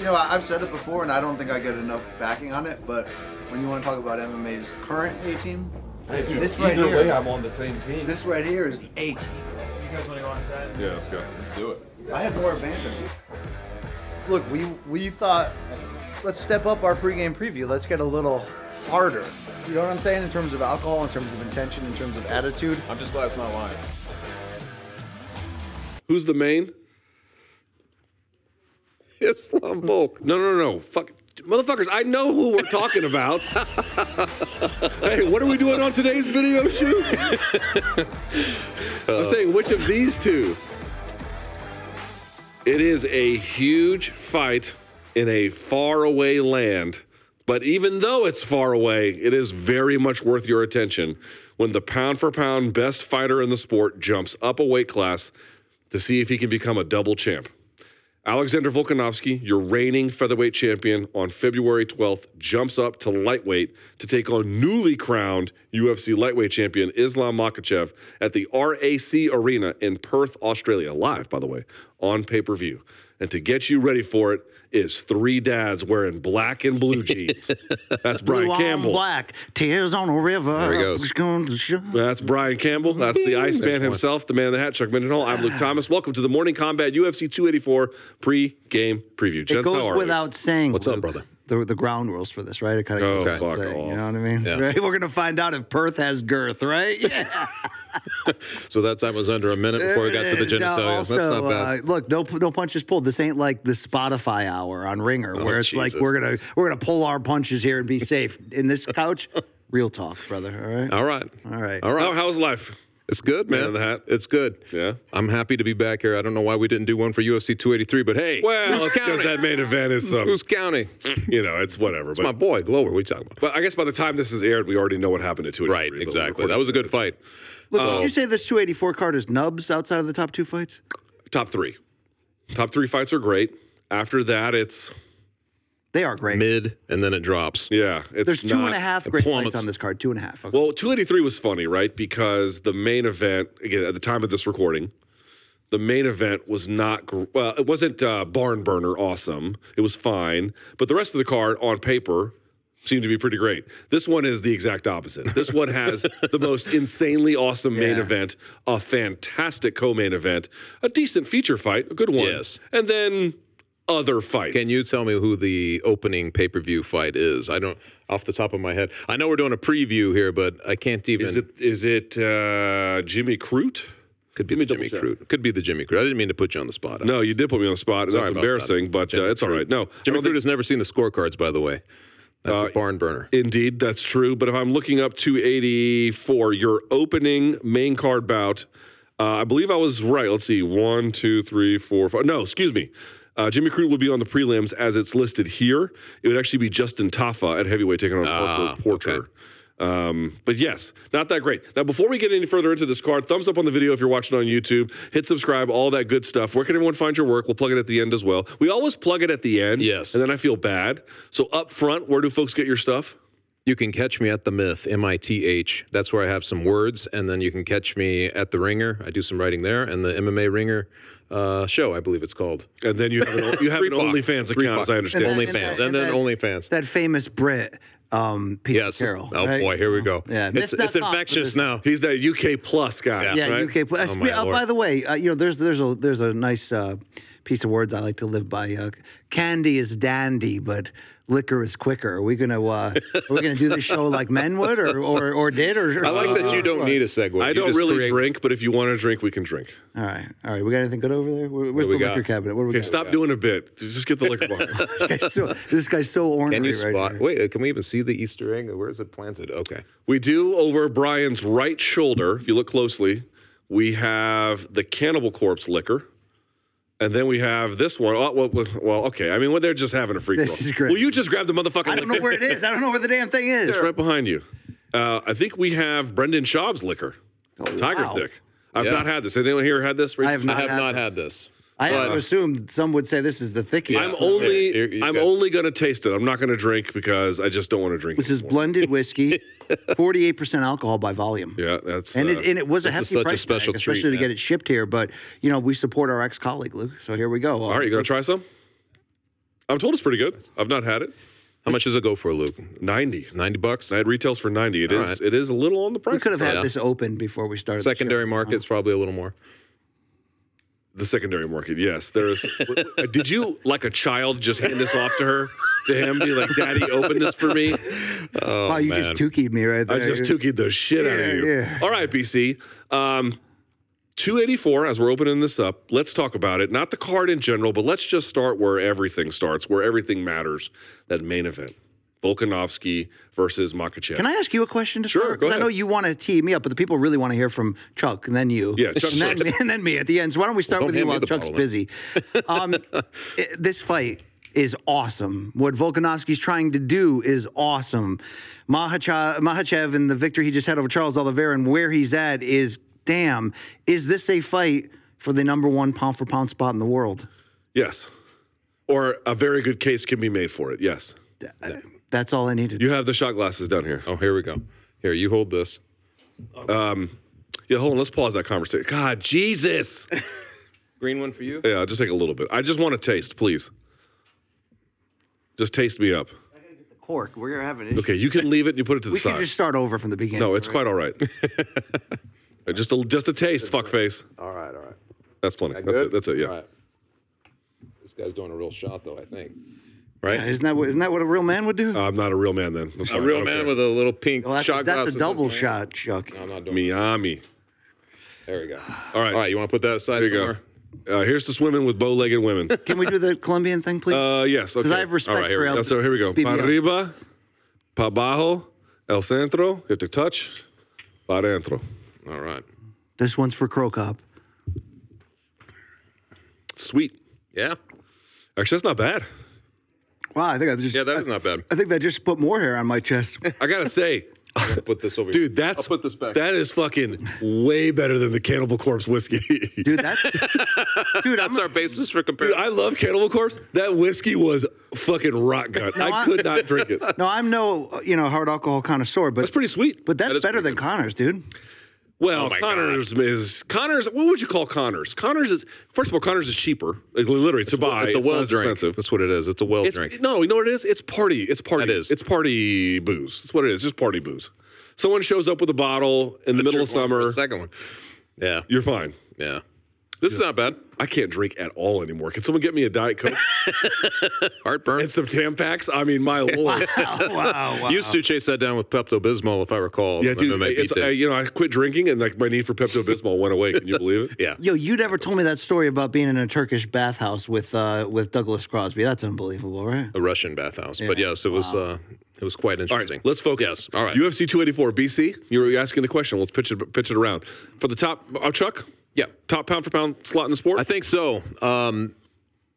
You know, I- I've said it before, and I don't think I get enough backing on it. But when you want to talk about MMA's current A team, Hey, dude, this either right here, way, I'm on the same team. this right here is A team. You guys want to go on set? yeah, let's go. Let's do it. I had more advantage. Look, we we thought let's step up our pregame preview. Let's get a little harder. You know what I'm saying in terms of alcohol, in terms of intention, in terms of attitude. I'm just glad it's not lying. Who's the main? Islam. No, no, no, no. Fuck. Motherfuckers, I know who we're talking about. hey, what are we doing on today's video shoot? I'm saying which of these two? It is a huge fight in a faraway land. But even though it's far away, it is very much worth your attention when the pound for pound best fighter in the sport jumps up a weight class to see if he can become a double champ. Alexander Volkanovski, your reigning featherweight champion, on February 12th jumps up to lightweight to take on newly crowned UFC lightweight champion Islam Makhachev at the RAC Arena in Perth, Australia. Live, by the way, on pay per view. And to get you ready for it is three dads wearing black and blue jeans. That's Brian Blue on Campbell. black, tears on a river. There he goes. Going to show? That's Brian Campbell. That's the Iceman himself, the man in the hat, Chuck Mindenhall. I'm Luke Thomas. Welcome to the Morning Combat UFC 284 pre-game preview. It Gents, how goes are we? without saying. What's up, brother? The, the ground rules for this, right? It kind Oh, of fuck You off. know what I mean? Yeah. Right? We're gonna find out if Perth has girth, right? Yeah. So that time was under a minute before we got to the genitalia. also, That's not bad. Uh, look, no no punches pulled. This ain't like the Spotify hour on Ringer, where it's like Oh, we're gonna we're gonna pull our punches here and be safe. In this couch, real talk, brother. All right. All right. All right. All right. How, how's life? It's good, Man man. the hat. It's good. Yeah. I'm happy to be back here. I don't know why we didn't do one for UFC 283, but hey, Well, who's it's because that main event is some, Who's counting? you know, it's whatever. It's my boy, Glover. What are you talking about? but I guess by the time this is aired, we already know what happened at 283. Right, exactly. That was a good fight. Look, Oh. did um, you say this 284 card is nubs outside of the top two fights? Top three. Top three fights are great. After that, it's, They are great. Mid, and then it drops. yeah. It's There's two not, and a half great plummets. fights on this card. Two and a half. Okay. Well, 283 was funny, right? Because the main event, again, at the time of this recording, the main event was not, gr- well, it wasn't uh, barn burner awesome. It was fine. But the rest of the card on paper seemed to be pretty great. This one is the exact opposite. This one has the most insanely awesome main Yeah. event, a fantastic co main event, a decent feature fight, a good one. Yes. And then other fights. Can you tell me who the opening pay per view fight is? I don't, off the top of my head. I know we're doing a preview here, but I can't even. Is it is it uh, Jimmy Crute? Could be the Jimmy check. Crute. Could be the Jimmy Crute. I didn't mean to put you on the spot. No, you did put me on the spot. Sorry That's embarrassing, that. but uh, it's all right. No, Jimmy Crute has never seen the scorecards, by the way. That's Uh, a barn burner. Indeed, that's true. But if I'm looking up 284, your opening main card bout, uh, I believe I was right. Let's see. One, two, three, four, five. No, excuse me. Uh, Jimmy Crute would be on the prelims as it's listed here. It would actually be Justin Tafa at heavyweight taking on Ah, Porter. okay. Um, but yes, not that great. Now, before we get any further into this card, thumbs up on the video if you're watching on YouTube. Hit subscribe, all that good stuff. Where can everyone find your work? We'll plug it at the end as well. We always plug it at the end. Yes. And then I feel bad. So up front, where do folks get your stuff? You can catch me at the Myth, M I T H. That's where I have some words, and then you can catch me at the Ringer. I do some writing there, and the MMA Ringer uh, show, I believe it's called. And then you have an, you have an Reebok. OnlyFans account, as I understand. And OnlyFans, that- and, and then that- OnlyFans. that famous Brit, um, Peter Yes. Carroll. oh right? boy, here we go. Yeah, it's, it's infectious now. He's that UK plus guy. Yeah. Yeah, right? UK. pl- Oh, my uh, Lord. by the way, uh, you know, there's there's a there's a nice uh, piece of words I like to live by. Uh, candy is dandy, but liquor is quicker. Are we gonna uh, are we gonna do this show like men would, or or, or did? Or, or I like that you don't need a segue. I You don't really create- drink, but if you want to drink, we can drink. All right, all right. We got anything good over there? Where- Where's the got? liquor cabinet? What do we Okay, got? stop doing a bit. Just get the liquor bottle. This guy's so, this guy's so ornery Can you right spot? here. Wait, uh, can we even see the Easter egg? Where is it planted? Okay. We do over Brian's right shoulder. If you look closely, we have the Cannibal Corpse liquor. And then we have this one. Oh, well, well, well, okay. I mean, well, they're just having a free This throw. is great. Will you just grab the motherfucking I don't know where it is. I don't know where the damn thing is. It's right behind you. Uh, I think we have Brendan Schaub's liquor, Tiger wow. Thick. I've Yeah. not had this. Anyone here had this? I have not I have had not this. had this. I have But- to assume some would say this is the thickest. I'm only Here, you I'm guys- only gonna taste it. I'm not gonna drink because I just don't want to drink. This is blended whiskey, 48% alcohal by volume. Yeah, that's And, uh, it, and it was a hefty such a price special tag, treat, especially to get it shipped here. But you know, we support our ex-colleague Luke, so here we go. all right. You gonna try some? I'm told it's pretty good. I've not had it. How much does it go for, Luke? Ninety. 90 bucks? I had retails for ninety. It is. All right. It is a little on the price. We could have had Yeah. this open before we started. the show. Secondary market's probably a little more. The secondary market. Yes, there is. Did you like a child just hand this off to her, to him, be like, "Daddy, open this for me"? wow, you man. just tookied me right there. I just took the shit out of you. yeah. All right, BC. Um, 284, as we're opening this up, let's talk about it. Not the card in general, but let's just start where everything starts, where everything matters. That main event. Volkanovski versus Makhachev. Can I ask you a question to Sure, start? go 'Cause I know you want to tee me up, but the people really want to hear from Chuck and then you. Yeah, Chuck and then, and then me at the end. So why don't we start Well, with don't you while Chuck's bottle, busy? Um, i- this fight is awesome. What Volkanovski's trying to do is awesome. Mahacha- Makhachev and the victory he just had over Charles Oliveira and where he's at is damn. Is this a fight for the number one pound for pound spot in the world? yes. Or a very good case can be made for it. Yes. That's all I needed. You have the shot glasses down here. Oh, here we go. Here, you hold this. Um, yeah, hold on. Let's pause that conversation. God, Jesus. Green one for you? Yeah, just take a little bit. I just want to taste, please. Just taste me up. Cork, we're having it. Okay, you can leave it and you put it to the We side. can just start over from the beginning. no, it's quite all right. just a just a taste, fuckface. All right, all right. That's plenty. That That's good? it. That's it. Yeah. All right. This guy's doing a real shot, though, I think. Yeah, Right? Isn't that what, isn't that what a real man would do? I'm not a real man then. That's a fine. Real man care. with a little pink well, that's, shot a, that's a double shot, Chuck. No, I'm not doing Miami. There we go. All right. All right, you want to put that aside There you somewhere? go. Uh, here's to swimming with bow-legged women. Can we do the Colombian thing, please? Uh, yes. Okay. Because I have respect All right, here for we. El- So here we go. Pa BBL. arriba, pa abajo, el centro. You have to touch. Pa adentro. All right. this one's for Cro Cop. Sweet. Yeah. Actually, that's not bad. Wow, I think I just Yeah, that is not bad. I think that just put more hair on my chest. I gotta say, I'm put this over here. dude, that's I'll put this back. That is fucking way better than the Cannibal Corpse whiskey. Dude, that's dude, I'm our basis for comparison. Dude, comparison. I love Cannibal Corpse. That whiskey was fucking rock gut. No, I I- could not drink it. no, I'm no you know hard alcohol connoisseur, but it's pretty sweet. but that's That is better pretty than Connors, dude. Well, Oh Connors is Connors. What would you call Connors? Connors is first of all, Connors is cheaper, like, literally to buy. it's a well drink. expensive. That's what it is. It's a well It's drink. no, you know what it is? It's party. It's party. That is. It's party booze. That's what it is. Just party booze. Someone shows up with a bottle in the middle of summer. Second one. Yeah. You're fine. Yeah. This is not bad. I can't drink at all anymore. Can someone get me a diet coke Heartburn. and some Tampax? I mean, my lord. wow, wow. Used to chase that down with Pepto Bismol, if I recall. Yeah, dude. MMA It's, beat uh, you know, I quit drinking and like my need for Pepto Bismol went away. Can you believe it? yeah. Yo, you never told me that story about being in a Turkish bathhouse with uh, with Douglas Crosby. That's unbelievable, right? A Russian bathhouse. But yes, it was uh, it was quite interesting. right, let's focus. Yes. All right. UFC 284, BC. You were asking the question. Let's pitch it pitch it around for the top. Oh, Chuck. Yeah. Top pound for pound slot in the sport. I think so. Um,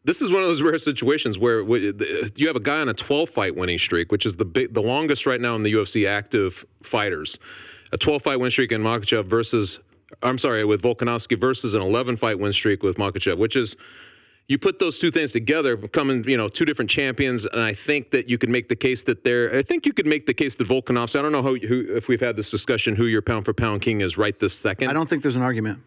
this is one of those rare situations where you have a guy on a 12 fight winning streak, which is the big, the longest right now in the UFC active fighters. A 12 fight win streak in Makhachev versus, I'm sorry, with Volkanovski versus an 11 fight win streak with Makhachev, which is you put those two things together, becoming you know two different champions, and I think that you could make the case that they're. I think you could make the case that Volkanovski. I don't know how, who, if we've had this discussion, who your pound for pound king is right this second. I don't think there's an argument.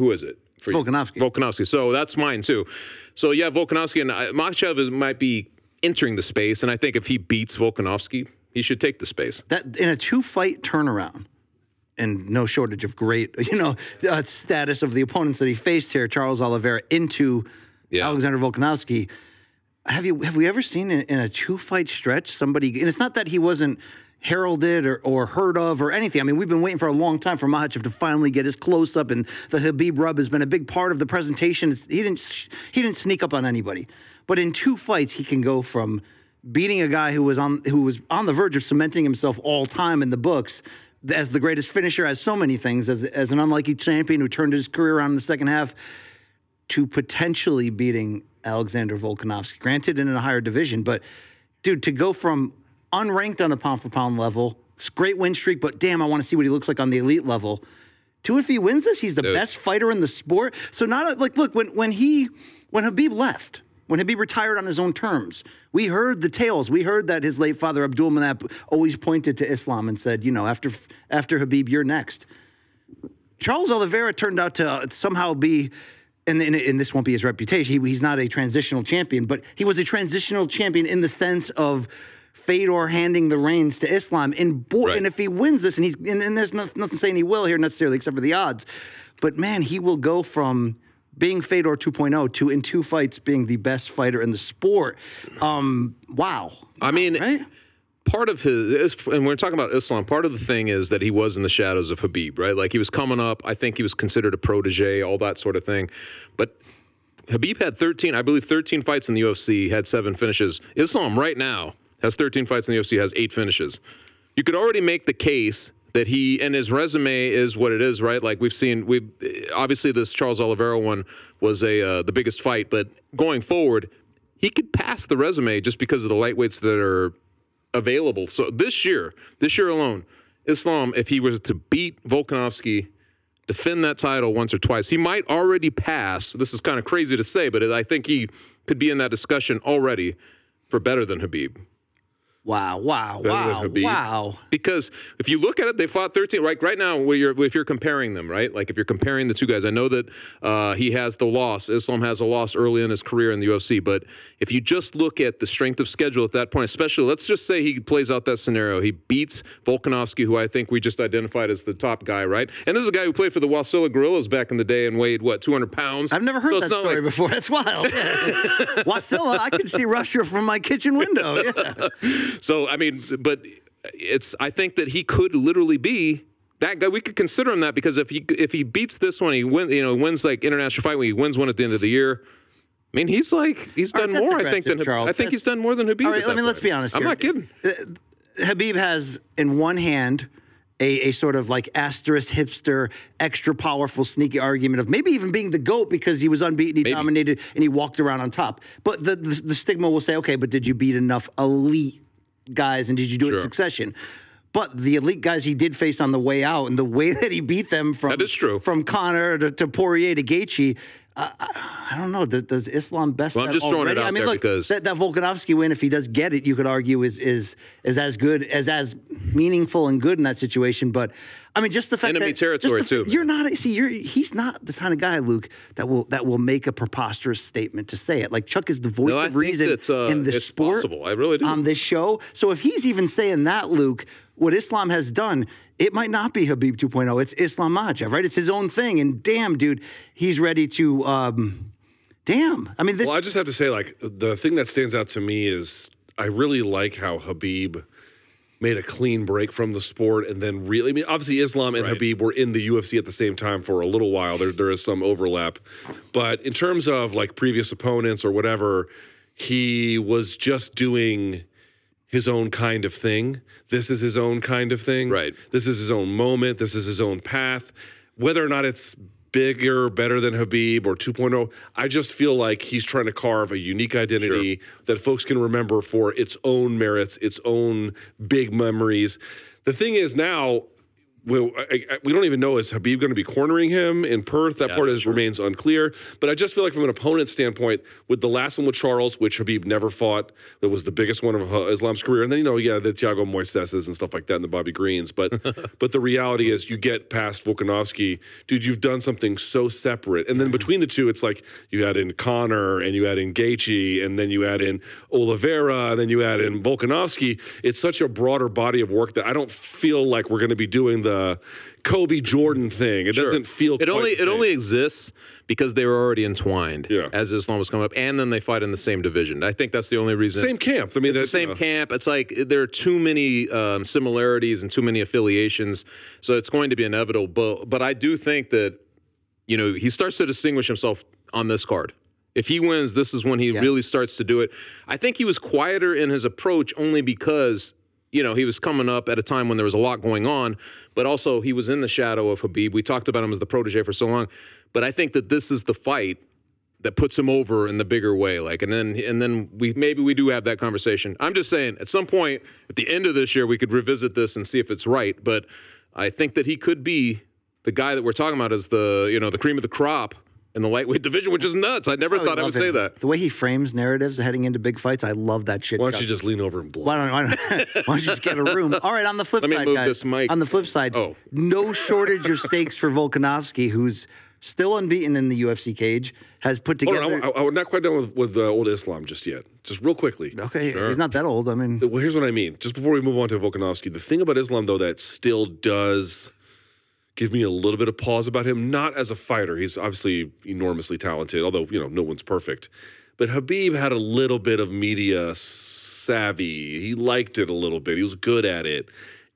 Who is it? for? Volkanovski. Volkanovski. So that's mine too. So yeah, Volkanovski and uh, Makhachev is, might be entering the space, and I think if he beats Volkanovski, he should take the space. That in a two fight turnaround, and no shortage of great, you know, uh, status of the opponents that he faced here, Charles Oliveira into Yeah. Alexander Volkanovski. Have you have we ever seen in, in a two fight stretch somebody? And it's not that he wasn't heralded or, or heard of or anything. I mean, we've been waiting for a long time for Makhachev to finally get his close up, and the Habib rub has been a big part of the presentation. It's, he didn't he didn't sneak up on anybody, but in two fights he can go from beating a guy who was on who was on the verge of cementing himself all time in the books as the greatest finisher, as so many things, as as an unlucky champion who turned his career around in the second half, to potentially beating Alexander Volkanovski. Granted, in a higher division, but dude, to go from unranked on a pound for pound level, it's a great win streak, but damn, I want to see what he looks like on the elite level. To if he wins this, he's the Dude. best fighter in the sport. So not like look when when he when Habib left, when Habib retired on his own terms, we heard the tales. We heard that his late father Abdul Manap always pointed to Islam and said, you know, after after Habib, you're next. Charles Oliveira turned out to uh, somehow be, and, and, and this won't be his reputation. He, he's not a transitional champion, but he was a transitional champion in the sense of Fedor handing the reins to Islam. And boy, Right. and if he wins this, and he's and, and there's no, nothing saying he will here necessarily, except for the odds. But man, he will go from being Fedor 2.0 to in two fights being the best fighter in the sport. Um, wow. I mean, right? part of his, and we're talking about Islam, part of the thing is that he was in the shadows of Habib, right? Like he was coming up. I think he was considered a protege, all that sort of thing. But Habib had 13, I believe 13 fights in the UFC, had seven finishes. Islam right now has 13 fights in the UFC, has eight finishes. You could already make the case that he and his resume is what it is, right? Like we've seen, we obviously this Charles Oliveira one was a uh, the biggest fight, but going forward, he could pass the resume just because of the lightweights that are available. So this year, this year alone, Islam, if he was to beat Volkanovski, defend that title once or twice, he might already pass. This is kind of crazy to say, but I think he could be in that discussion already for better than Habib. Wow, wow, wow, wow. Because if you look at it, they fought 13. Right, right now, where you're, if you're comparing them, right? Like if you're comparing the two guys, I know that uh, he has the loss. Islam has a loss early in his career in the UFC. But if you just look at the strength of schedule at that point, especially let's just say he plays out that scenario, he beats Volkanovski, who I think we just identified as the top guy, right? And this is a guy who played for the Wasilla Gorillas back in the day and weighed what 200 pounds. I've never heard So that story like- before. That's wild. Wasilla, I can see Russia from my kitchen window. Yeah. So I mean, but it's I think that he could literally be that guy. We could consider him that because if he if he beats this one, he wins. you know wins like international fight when he wins one at the end of the year. I mean, he's like he's done that's more. I think than Charles. I think he's done more than Habib. All right, I mean, that let's be honest I'm not kidding. Uh, Habib has in one hand a, a sort of like asterisk hipster, extra powerful, sneaky argument of maybe even being the GOAT because he was unbeaten, he Maybe. dominated, and he walked around on top. But the, the, the stigma will say, okay, but did you beat enough elite guys and did you do it in succession? But the elite guys he did face on the way out and the way that he beat them from That is true. from Conor to, to Poirier to Gaethje, I, I don't know. Does, does Islam best Well, I'm just throwing it already? out I mean, there look, because- that, that Volkanovski win, if he does get it, you could argue is is is as good as as meaningful and good in that situation. But I mean, just the fact Enemy that territory, too, You're not see, you're he's not the kind of guy, Luke, that will that will make a preposterous statement to say it. Like Chuck is the voice No, of reason uh, in the it's sport. possible. I really do. on this show. So if he's even saying that, Luke, what Islam has done. It might not be Habib 2.0. It's Islam Makhachev, right? It's his own thing. And damn, dude, he's ready to. Um, damn. I mean, this. Well, I just have to say, like, the thing that stands out to me is I really like how Habib made a clean break from the sport and then really, I mean, obviously Islam and Right. Habib were in the UFC at the same time for a little while. There, there is some overlap. But in terms of like previous opponents or whatever, he was just doing his own kind of thing. This is his own kind of thing. Right. This is his own moment. This is his own path. Whether or not it's bigger, better than Habib or 2.0, I just feel like he's trying to carve a unique identity that folks can remember for its own merits, its own big memories. The thing is now, we, I, I- we don't even know is Habib going to be cornering him in Perth. That part is, remains unclear. But I just feel like from an opponent standpoint, with the last one with Charles, which Habib never fought, that was the biggest one of uh, Islam's career, and then you know, yeah, the Thiago Moiseses and stuff like that, and the Bobby Greens. But but the reality is, you get past Volkanovski, dude. You've done something so separate, and then between the two, it's like you add in Conor, and you add in Gaethje, and then you add in Oliveira, and then you add in Volkanovski. It's such a broader body of work that I don't feel like we're going to be doing the the Kobe Jordan thing. It Sure. doesn't feel. It quite only the it only exists because they were already entwined Yeah. as Islam was coming up, and then they fight in the same division. I think that's the only reason. same camp. I mean, It's the same you know, camp. It's like there are too many um, similarities and too many affiliations, so it's going to be inevitable. But, but I do think that you know he starts to distinguish himself on this card. If he wins, this is when he Yes. really starts to do it. I think he was quieter in his approach only because you know he was coming up at a time when there was a lot going on, but also he was in the shadow of Habib. We talked about him as the protege for so long, but I think that this is the fight that puts him over in the bigger way. Like, and then and then we maybe we do have that conversation. I'm just saying, at some point at the end of this year, we could revisit this and see if it's right. But I think that he could be the guy that we're talking about as the you know the cream of the crop in the lightweight division, which is nuts. I never I thought I would love say that. The way he frames narratives heading into big fights, I love that shit. Why don't you just lean over and blow? Why don't, why, don't, why don't you just get a room? All right, on the flip Let me side, move guys, this mic. On the flip side, Oh. no shortage of stakes for Volkanovski, who's still unbeaten in the UFC cage, has put Hold together. on, I, I'm not quite done with, with uh, old Islam just yet. Just real quickly. okay, he's not that old. I mean, Well, here's what I mean. Just before we move on to Volkanovski, the thing about Islam, though, that still does give me a little bit of pause about him, not as a fighter. He's obviously enormously talented, although, you know, no one's perfect. But Habib had a little bit of media savvy. He liked it a little bit, he was good at it.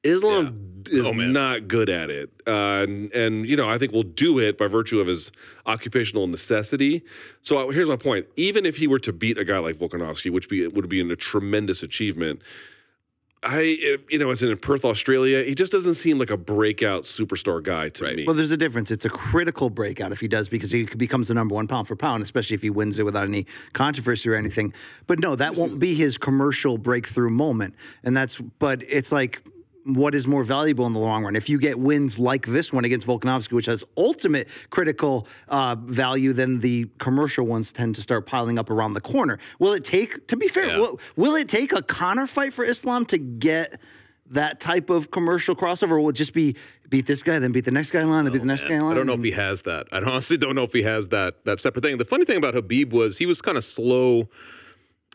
Islam is Oh, not good at it. Uh, and, and, you know, I think will do it by virtue of his occupational necessity. So uh, here's my point. Even if he were to beat a guy like Volkanovski, which be, would be a tremendous achievement, I, eh, you know, it's in Perth, Australia. He just doesn't seem like a breakout superstar guy to me. well, there's a difference. It's a critical breakout if he does because he becomes the number one pound for pound, especially if he wins it without any controversy or anything. But no, that won't be his commercial breakthrough moment. And that's, but it's like, what is more valuable in the long run? If you get wins like this one against Volkanovski, which has ultimate critical uh, value, then the commercial ones tend to start piling up around the corner. Will it take, to be fair, Yeah. will, will it take a Conor fight for Islam to get that type of commercial crossover? Or will it just be beat this guy, then beat the next guy in line, then beat the next guy in line? I don't know if he has that. I honestly don't know if he has that that separate thing. The funny thing about Habib was he was kind of slow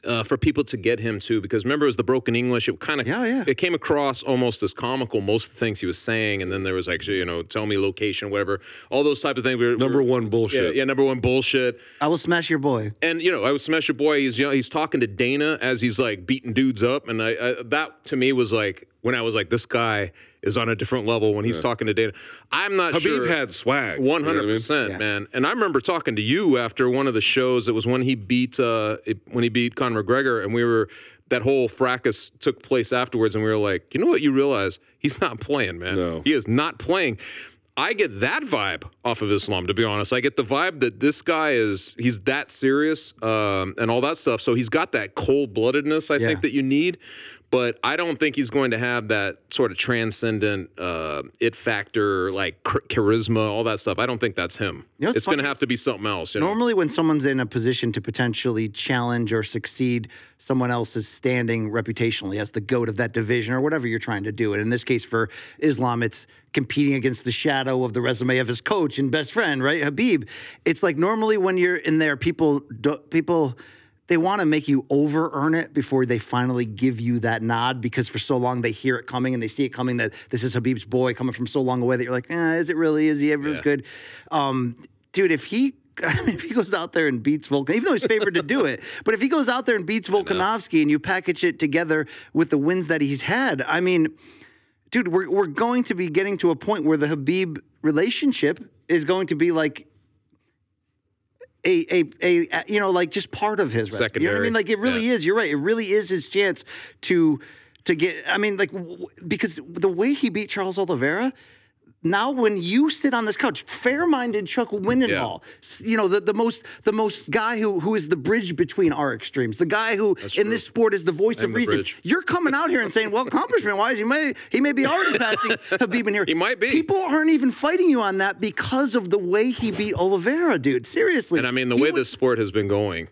uh, for people to get him too, because remember it was the broken English. It kind of Yeah, yeah. It came across almost as comical most of the things he was saying, and then there was actually you know tell me location, whatever, all those type of things. We were- Number we were- one bullshit. Yeah, yeah, number one bullshit. I will smash your boy. And you know, I will smash your boy. He's you know, he's talking to Dana as he's like beating dudes up, and I, I that to me was like when I was like, this guy is on a different level when he's talking to Dana. I'm not Habib sure. Habib had swag. you know I mean? Yeah. man. And I remember talking to you after one of the shows. It was when he beat uh, it, when he beat Conor McGregor, and we were that whole fracas took place afterwards, and we were like, you know what? You realize he's not playing, man. No. he is not playing. I get that vibe off of Islam, to be honest. I get the vibe that this guy is he's that serious um, and all that stuff. So he's got that cold bloodedness I Yeah. think that you need. But I don't think he's going to have that sort of transcendent uh, it factor, like charisma, all that stuff. I don't think that's him. You know it's going to have to be something else. You know? Normally, when someone's in a position to potentially challenge or succeed someone else's standing reputationally as the goat of that division or whatever you're trying to do, and in this case for Islam, it's competing against the shadow of the resume of his coach and best friend, right, Habib. It's like normally when you're in there, people do, people they want to make you over earn it before they finally give you that nod because for so long they hear it coming and they see it coming that this is Habib's boy coming from so long away that you're like, eh, is it really? Is he ever as good? Um, dude, if he I mean, if he goes out there and beats Volkan, even though he's favored to do it, but if he goes out there and beats Volkanovski and you package it together with the wins that he's had, I mean, dude, we're, we're going to be getting to a point where the Habib relationship is going to be like a, a, a, you know, like just part of his resume. You know what I mean? Like it really Yeah. is. You're right. It really is his chance to, to get, I mean, like, w- because the way he beat Charles Oliveira, now when you sit on this couch, fair-minded Chuck Mindenhall, s- you know the, the most the most guy who who is the bridge between our extremes, the guy who in this sport is the voice I'm of reason. bridge. You're coming out here and saying, well, accomplishment-wise, he may he may be already passing Habib in here. He might be. People aren't even fighting you on that because of the way he beat Oliveira, dude. Seriously. And I mean, the He way this sport has been going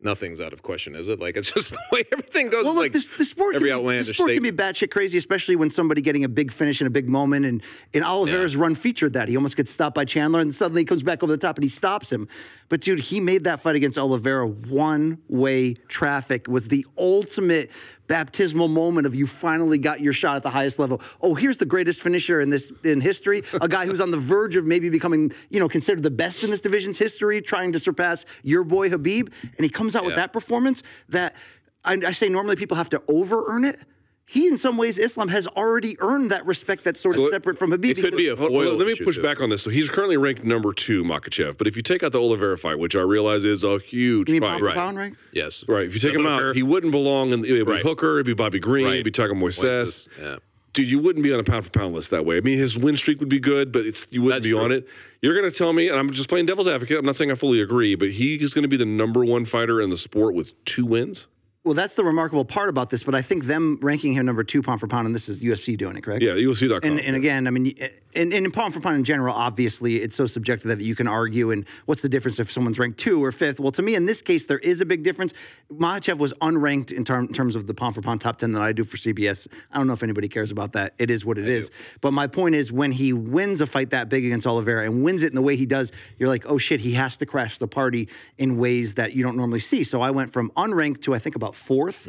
nothing's out of question, is it? Like it's just the way everything goes. Well, look, like this, the sport, every can, be- outlandish the sport can be batshit crazy, especially when somebody getting a big finish in a big moment. And in Oliveira's run featured that he almost gets stopped by Chandler, and suddenly he comes back over the top and he stops him. But dude, he made that fight against Oliveira one way traffic. Was the ultimate baptismal moment of you finally got your shot at the highest level. Oh, here's the greatest finisher in this in history. A guy who's on the verge of maybe becoming, you know, considered the best in this division's history, trying to surpass your boy Habib. And he comes out with that performance that I, I say normally people have to over earn it. He, in some ways, Islam has already earned that respect that's sort of So separate from Habib. It could be a foil. hold let me push too. back on this. So he's currently ranked number two, Makhachev. But if you take out the Oliveira fight, which I realize is a huge You mean fight, right? pound rank? Yes. Right. If you take The him hooker. out, he wouldn't belong in. It'd be Right. Hooker. It'd be Bobby Green. Right. It'd be Thiago Moises. Yeah. Dude, you wouldn't be on a pound for pound list that way. I mean, his win streak would be good, but it's you wouldn't That's be on it. You're going to tell me, and I'm just playing devil's advocate. I'm not saying I fully agree, but he is going to be the number one fighter in the sport with two wins. Well, that's the remarkable part about this. But I think them ranking him number two pound for pound, and this is UFC doing it, correct? Yeah, UFC.com. And, and again, I mean, and, and in pound for pound in general, obviously, it's so subjective that you can argue. And what's the difference if someone's ranked two or fifth? Well, to me, in this case, there is a big difference. Makhachev was unranked in, term, in terms of the pound for pound top 10 that I do for CBS. I don't know if anybody cares about that. It is what it is. But my point is, when he wins a fight that big against Oliveira and wins it in the way he does, you're like, oh shit, he has to crash the party in ways that you don't normally see. So I went from unranked to I think about 4th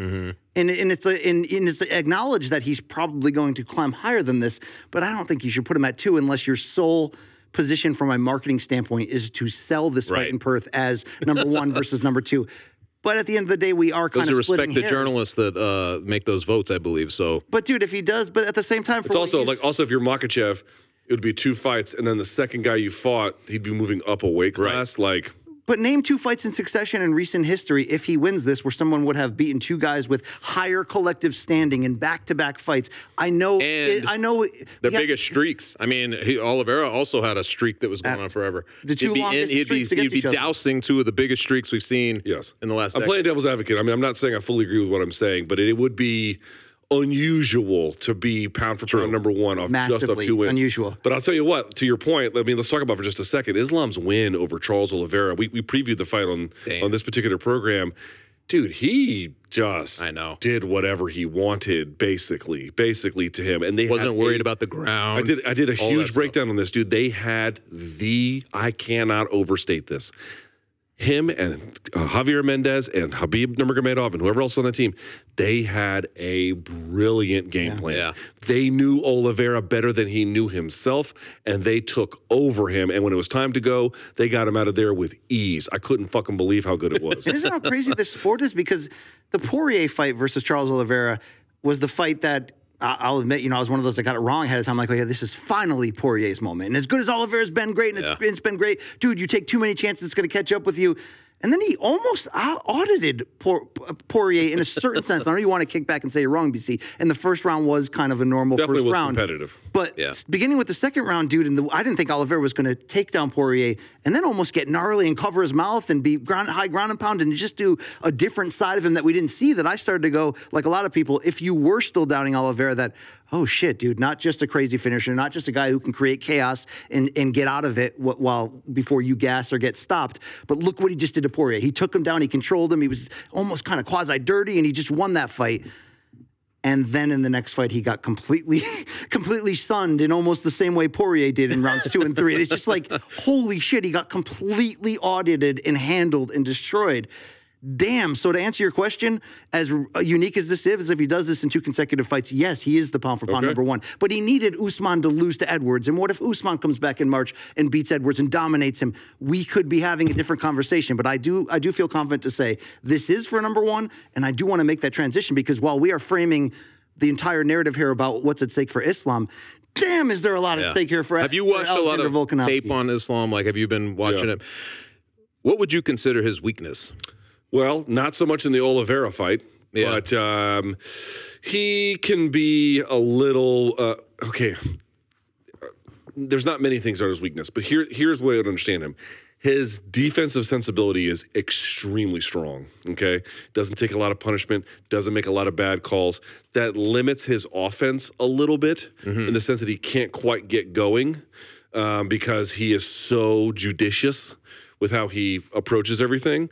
and, and it's a, and, and it's acknowledged that he's probably going to climb higher than this, but I don't think you should put him at two unless your sole position from a marketing standpoint is to sell this Right. fight in Perth as number one versus number two. But at the end of the day, we are kind Those of respected hairs. journalists that uh, make those votes, I believe. So But dude, if he does, but at the same time, for It's also like also if you're Makhachev, it would be two fights, and then the second guy you fought, he'd be moving up a weight class. Like But name two fights in succession in recent history, if he wins this, where someone would have beaten two guys with higher collective standing in back-to-back fights. I know. And I know. the we have- biggest streaks. I mean, he, Oliveira also had a streak that was going At- on forever. the two he'd be, longest he'd be, against he'd be each other. dousing two of the biggest streaks we've seen. Yes. in the last. I'm decade. playing devil's advocate. I mean, I'm not saying I fully agree with what I'm saying, but it, would be unusual to be pound for pound number one off just Massively off two wins. unusual. But I'll tell you what. To your point, I mean, let's talk about for just a second. Islam's win over Charles Oliveira. We we previewed the fight on Damn. on this particular program. Dude, he just I know. did whatever he wanted, basically, basically to him, and they Wasn't worried a- about the ground. I did. I did a huge stuff. breakdown on this, dude. They had the. I cannot overstate this. Him and uh, Javier Mendez and Habib Nurmagomedov and whoever else on the team, they had a brilliant game plan. Yeah. They knew Oliveira better than he knew himself, and they took over him. And when it was time to go, they got him out of there with ease. I couldn't fucking believe how good it was. And isn't how crazy this sport is? Because the Poirier fight versus Charles Oliveira was the fight that I- I'll admit, you know, I was one of those that got it wrong ahead of time. Like, oh yeah, this is finally Poirier's moment. And as good as Oliveira's been great, and it's, it's been great, dude. You take too many chances, it's going to catch up with you. And then he almost uh, audited Por- uh, Poirier in a certain sense. I know you want to kick back and say you're wrong, BC. And the first round was kind of a normal Definitely first was round. competitive. But Yeah. beginning with the second round, dude, and the, I didn't think Oliveira was going to take down Poirier and then almost get gnarly and cover his mouth and be ground, high ground and pound and just do a different side of him that we didn't see. That I started to go, like a lot of people, if you were still doubting Oliveira, that, oh shit, dude, not just a crazy finisher, not just a guy who can create chaos and, and get out of it while before you gas or get stopped, but look what he just did to Poirier. He took him down, he controlled him, he was almost kind of quasi dirty, and he just won that fight. And then in the next fight, he got completely, completely sunned in almost the same way Poirier did in rounds two and three. It's just like, holy shit, he got completely audited and handled and destroyed. Damn. So to answer your question, as uh, unique as this is, if he does this in two consecutive fights, yes, he is the pound for pound Okay. number one. But he needed Usman to lose to Edwards. And what if Usman comes back in March and beats Edwards and dominates him? We could be having a different conversation. But I do, I do feel confident to say this is for number one, and I do want to make that transition because while we are framing the entire narrative here about what's at stake for Islam, damn, is there a lot at stake here for Have you watched a lot Alexander of Volkanovski. tape on Islam? Like, have you been watching Yeah. it? What would you consider his weakness? Well, not so much in the Oliveira fight, Yeah. but um, he can be a little uh, okay. There's not many things that are his weakness, but here here's the way I would understand him. His defensive sensibility is extremely strong. Okay, doesn't take a lot of punishment, doesn't make a lot of bad calls. That limits his offense a little bit in the sense that he can't quite get going um, because he is so judicious with how he approaches everything.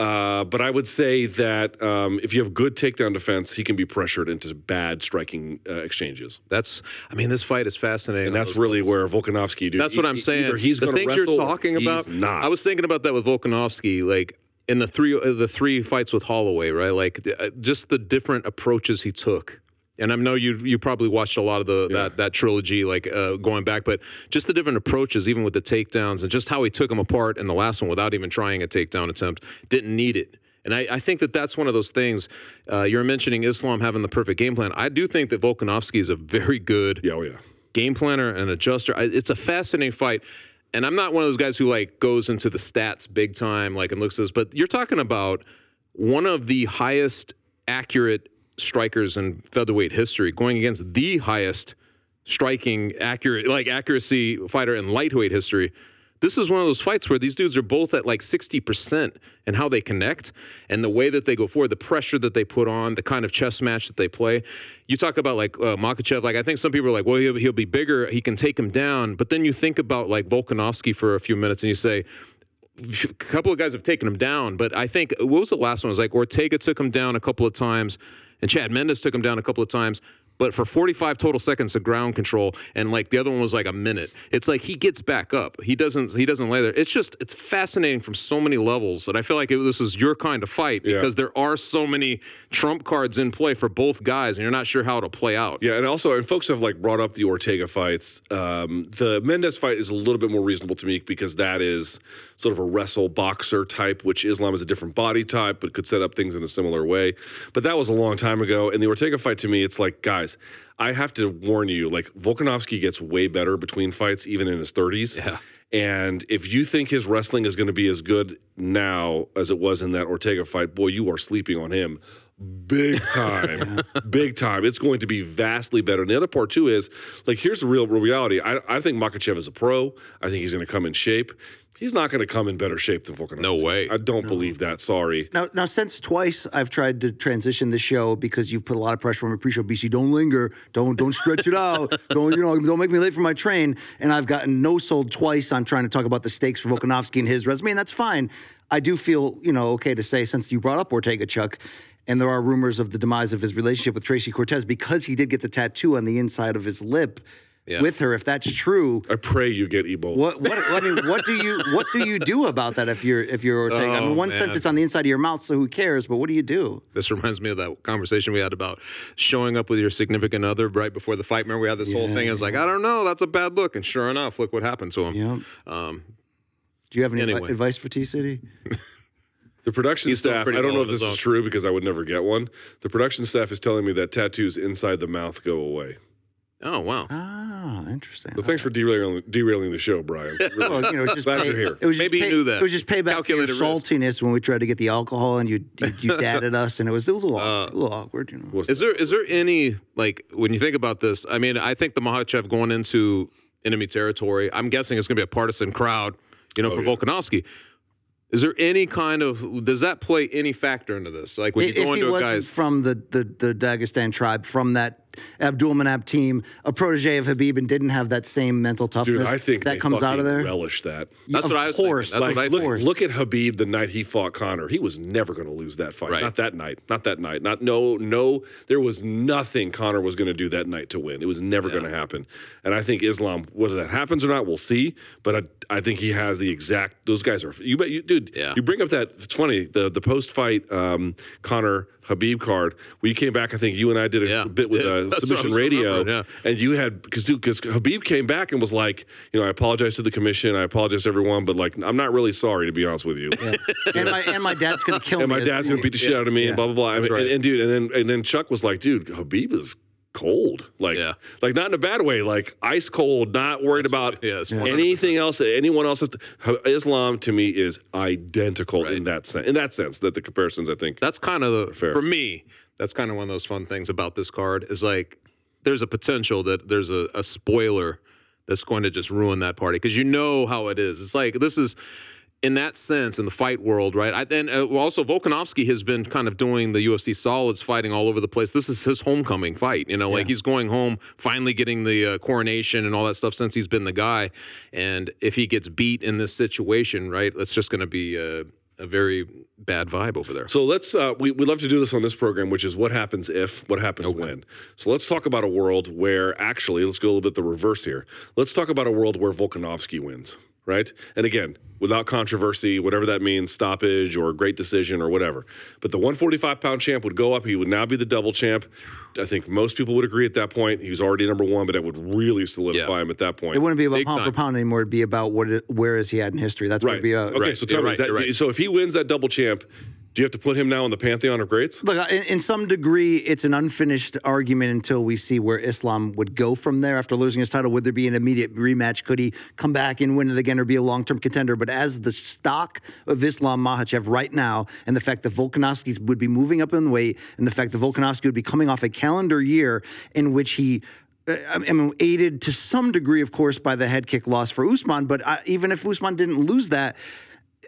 Uh, but I would say that um, if you have good takedown defense, he can be pressured into bad striking uh, exchanges. That's, I mean, this fight is fascinating. And that's really where Volkanovski, dude. That's what I'm saying. Either he's the things wrestle, you're talking about. Not. I was thinking about that with Volkanovski, like in the three uh, the three fights with Holloway, right? Like uh, just the different approaches he took. And I know you you probably watched a lot of the that that trilogy, like uh, going back, but just the different approaches, even with the takedowns, and just how he took them apart in the last one without even trying a takedown attempt. Didn't need it. And I, I think that that's one of those things. Uh, you're mentioning Islam having the perfect game plan. I do think that Volkanovski is a very good Yeah, oh yeah. game planner and adjuster. I, it's a fascinating fight. And I'm not one of those guys who like goes into the stats big time, like and looks at this, but you're talking about one of the highest accurate strikers in featherweight history going against the highest striking accurate like accuracy fighter in lightweight history. This is one of those fights where these dudes are both at like 60% and how they connect and the way that they go forward, the pressure that they put on, the kind of chess match that they play. You talk about like uh, Makhachev, like I think some people are like, well, he'll, he'll be bigger, he can take him down. But then you think about like Volkanovski for a few minutes and you say, a couple of guys have taken him down, but I think what was the last one? It was like Ortega took him down a couple of times, and Chad Mendes took him down a couple of times. But for 45 total seconds of ground control, and like the other one was like a minute. It's like he gets back up. He doesn't. He doesn't lay there. It's just it's fascinating from so many levels, and I feel like it, this is your kind of fight Yeah. because there are so many trump cards in play for both guys, and you're not sure how it'll play out. Yeah, and also, and folks have like brought up the Ortega fights. Um, the Mendes fight is a little bit more reasonable to me because that is sort of a wrestle boxer type, which Islam is a different body type, but could set up things in a similar way. But that was a long time ago. And the Ortega fight to me, it's like, guys, I have to warn you, like Volkanovski gets way better between fights, even in his 30s. Yeah. And if you think his wrestling is going to be as good now as it was in that Ortega fight, boy, you are sleeping on him big time. big time. It's going to be vastly better. And the other part, too, is like, here's the real reality. I, I think Makhachev is a pro. I think he's going to come in shape. He's not going to come in better shape than Volkanovski. No way. I don't believe that. Sorry. Now, now, since twice I've tried to transition the show because you've put a lot of pressure on my pre-show. BC, don't linger, don't don't stretch it out, don't you know, don't make me late for my train. And I've gotten no sold twice on trying to talk about the stakes for Volkanovski and his resume, and that's fine. I do feel you know okay to say since you brought up Ortega, Chuck, and there are rumors of the demise of his relationship with Tracy Cortez because he did get the tattoo on the inside of his lip Yeah. with her. If that's true, I pray you get Ebola. what what I mean, what do you what do you do about that if you're if you're Ortega? I mean, Oh, one sense it's on the inside of your mouth, so who cares? But what do you do? This reminds me of that conversation we had about showing up with your significant other right before the fight. Remember, we had this whole thing. It's like, I don't know, that's a bad look. And sure enough, look what happened to him. Yeah. Um, Do you have any Anyway. advice for T City? The production He's staff, I don't know if this is true because I would never get one. The production staff is telling me that tattoos inside the mouth go away. Oh, wow. Ah, interesting. So thanks for derailing, derailing the show, Brian. Really. Well, you know, it's just Glad pay- you're here. It was Maybe just pay, knew that. It was just payback for your Calculated risk. saltiness when we tried to get the alcohol and you you, you dadded us, and it was it was a little, Uh, a little awkward, you know. What's Is there is there any like when you think about this? I mean, I think the Makhachev going into enemy territory. I'm guessing it's going to be a partisan crowd, you know, for yeah. Volkanovski. Is there any kind of does that play any factor into this? Like when you if go he into a wasn't guy's from the, the the Dagestan tribe, from that Abdul Manap team, a protege of Habib, and didn't have that same mental toughness, Dude, I think that comes out of there. Relish that. That's of what I was course. thinking. That's Like, what I look, look at Habib the night he fought Conor. He was never going to lose that fight. Right. Not that night. Not that night. Not no no. There was nothing Conor was going to do that night to win. It was never going to happen. And I think Islam, whether that happens or not, we'll see. But I, I think he has the exact. Those guys are. You bet you, dude. Yeah. You bring up that. It's funny. The the post fight um, Conor Habib card. We came back. I think you and I did a Yeah. bit with Yeah, uh, that's what I submission radio. yeah. And you had because dude, because Habib came back and was like, you know, I apologize to the commission, I apologize to everyone, but like, I'm not really sorry to be honest with you. and my and my dad's gonna kill And me. And my dad's gonna beat the shit out of me, and blah blah blah. I mean, right. and, and dude, and then and then Chuck was like, dude, Habib is cold, like, Yeah. like not in a bad way, like ice cold, not worried about yeah, anything else. Anyone else? Has Islam to me is identical in that sense. In that sense, that the comparisons, I think, that's kind of the Fair. for me. That's kind of one of those fun things about this card is like there's a potential that there's a, a spoiler that's going to just ruin that party because you know how it is. It's like this is in that sense in the fight world, right? I, and uh, also Volkanovski has been kind of doing the UFC solids, fighting all over the place. This is his homecoming fight, you know, like he's going home, finally getting the uh, coronation and all that stuff since he's been the guy. And if he gets beat in this situation, right, it's just going to be. Uh, a very bad vibe over there. So let's uh, we we love to do this on this program, which is what happens if, what happens when. So let's talk about a world where actually, let's go a little bit the reverse here. Let's talk about a world where Volkanovski wins, right? And again, without controversy, whatever that means, stoppage or great decision or whatever. But the 145 pound champ would go up. He would now be the double champ. I think most people would agree at that point. He was already number one, but it would really solidify Yeah. him at that point. It wouldn't be about Big pound for pound anymore. It'd be about what it, where is he at in history. That's what right. it'd be about. okay, Right. so tell You're me, right, that, right. so if he wins that double champ, do you have to put him now in the pantheon of greats? Look, in, in some degree, it's an unfinished argument until we see where Islam would go from there after losing his title. Would there be an immediate rematch? Could he come back and win it again or be a long term contender? But as the stock of Islam Makhachev right now, and the fact that Volkanovski would be moving up in weight, and the fact that Volkanovski would be coming off a calendar year in which he uh, I mean, aided to some degree, of course, by the head kick loss for Usman. But uh, even if Usman didn't lose that,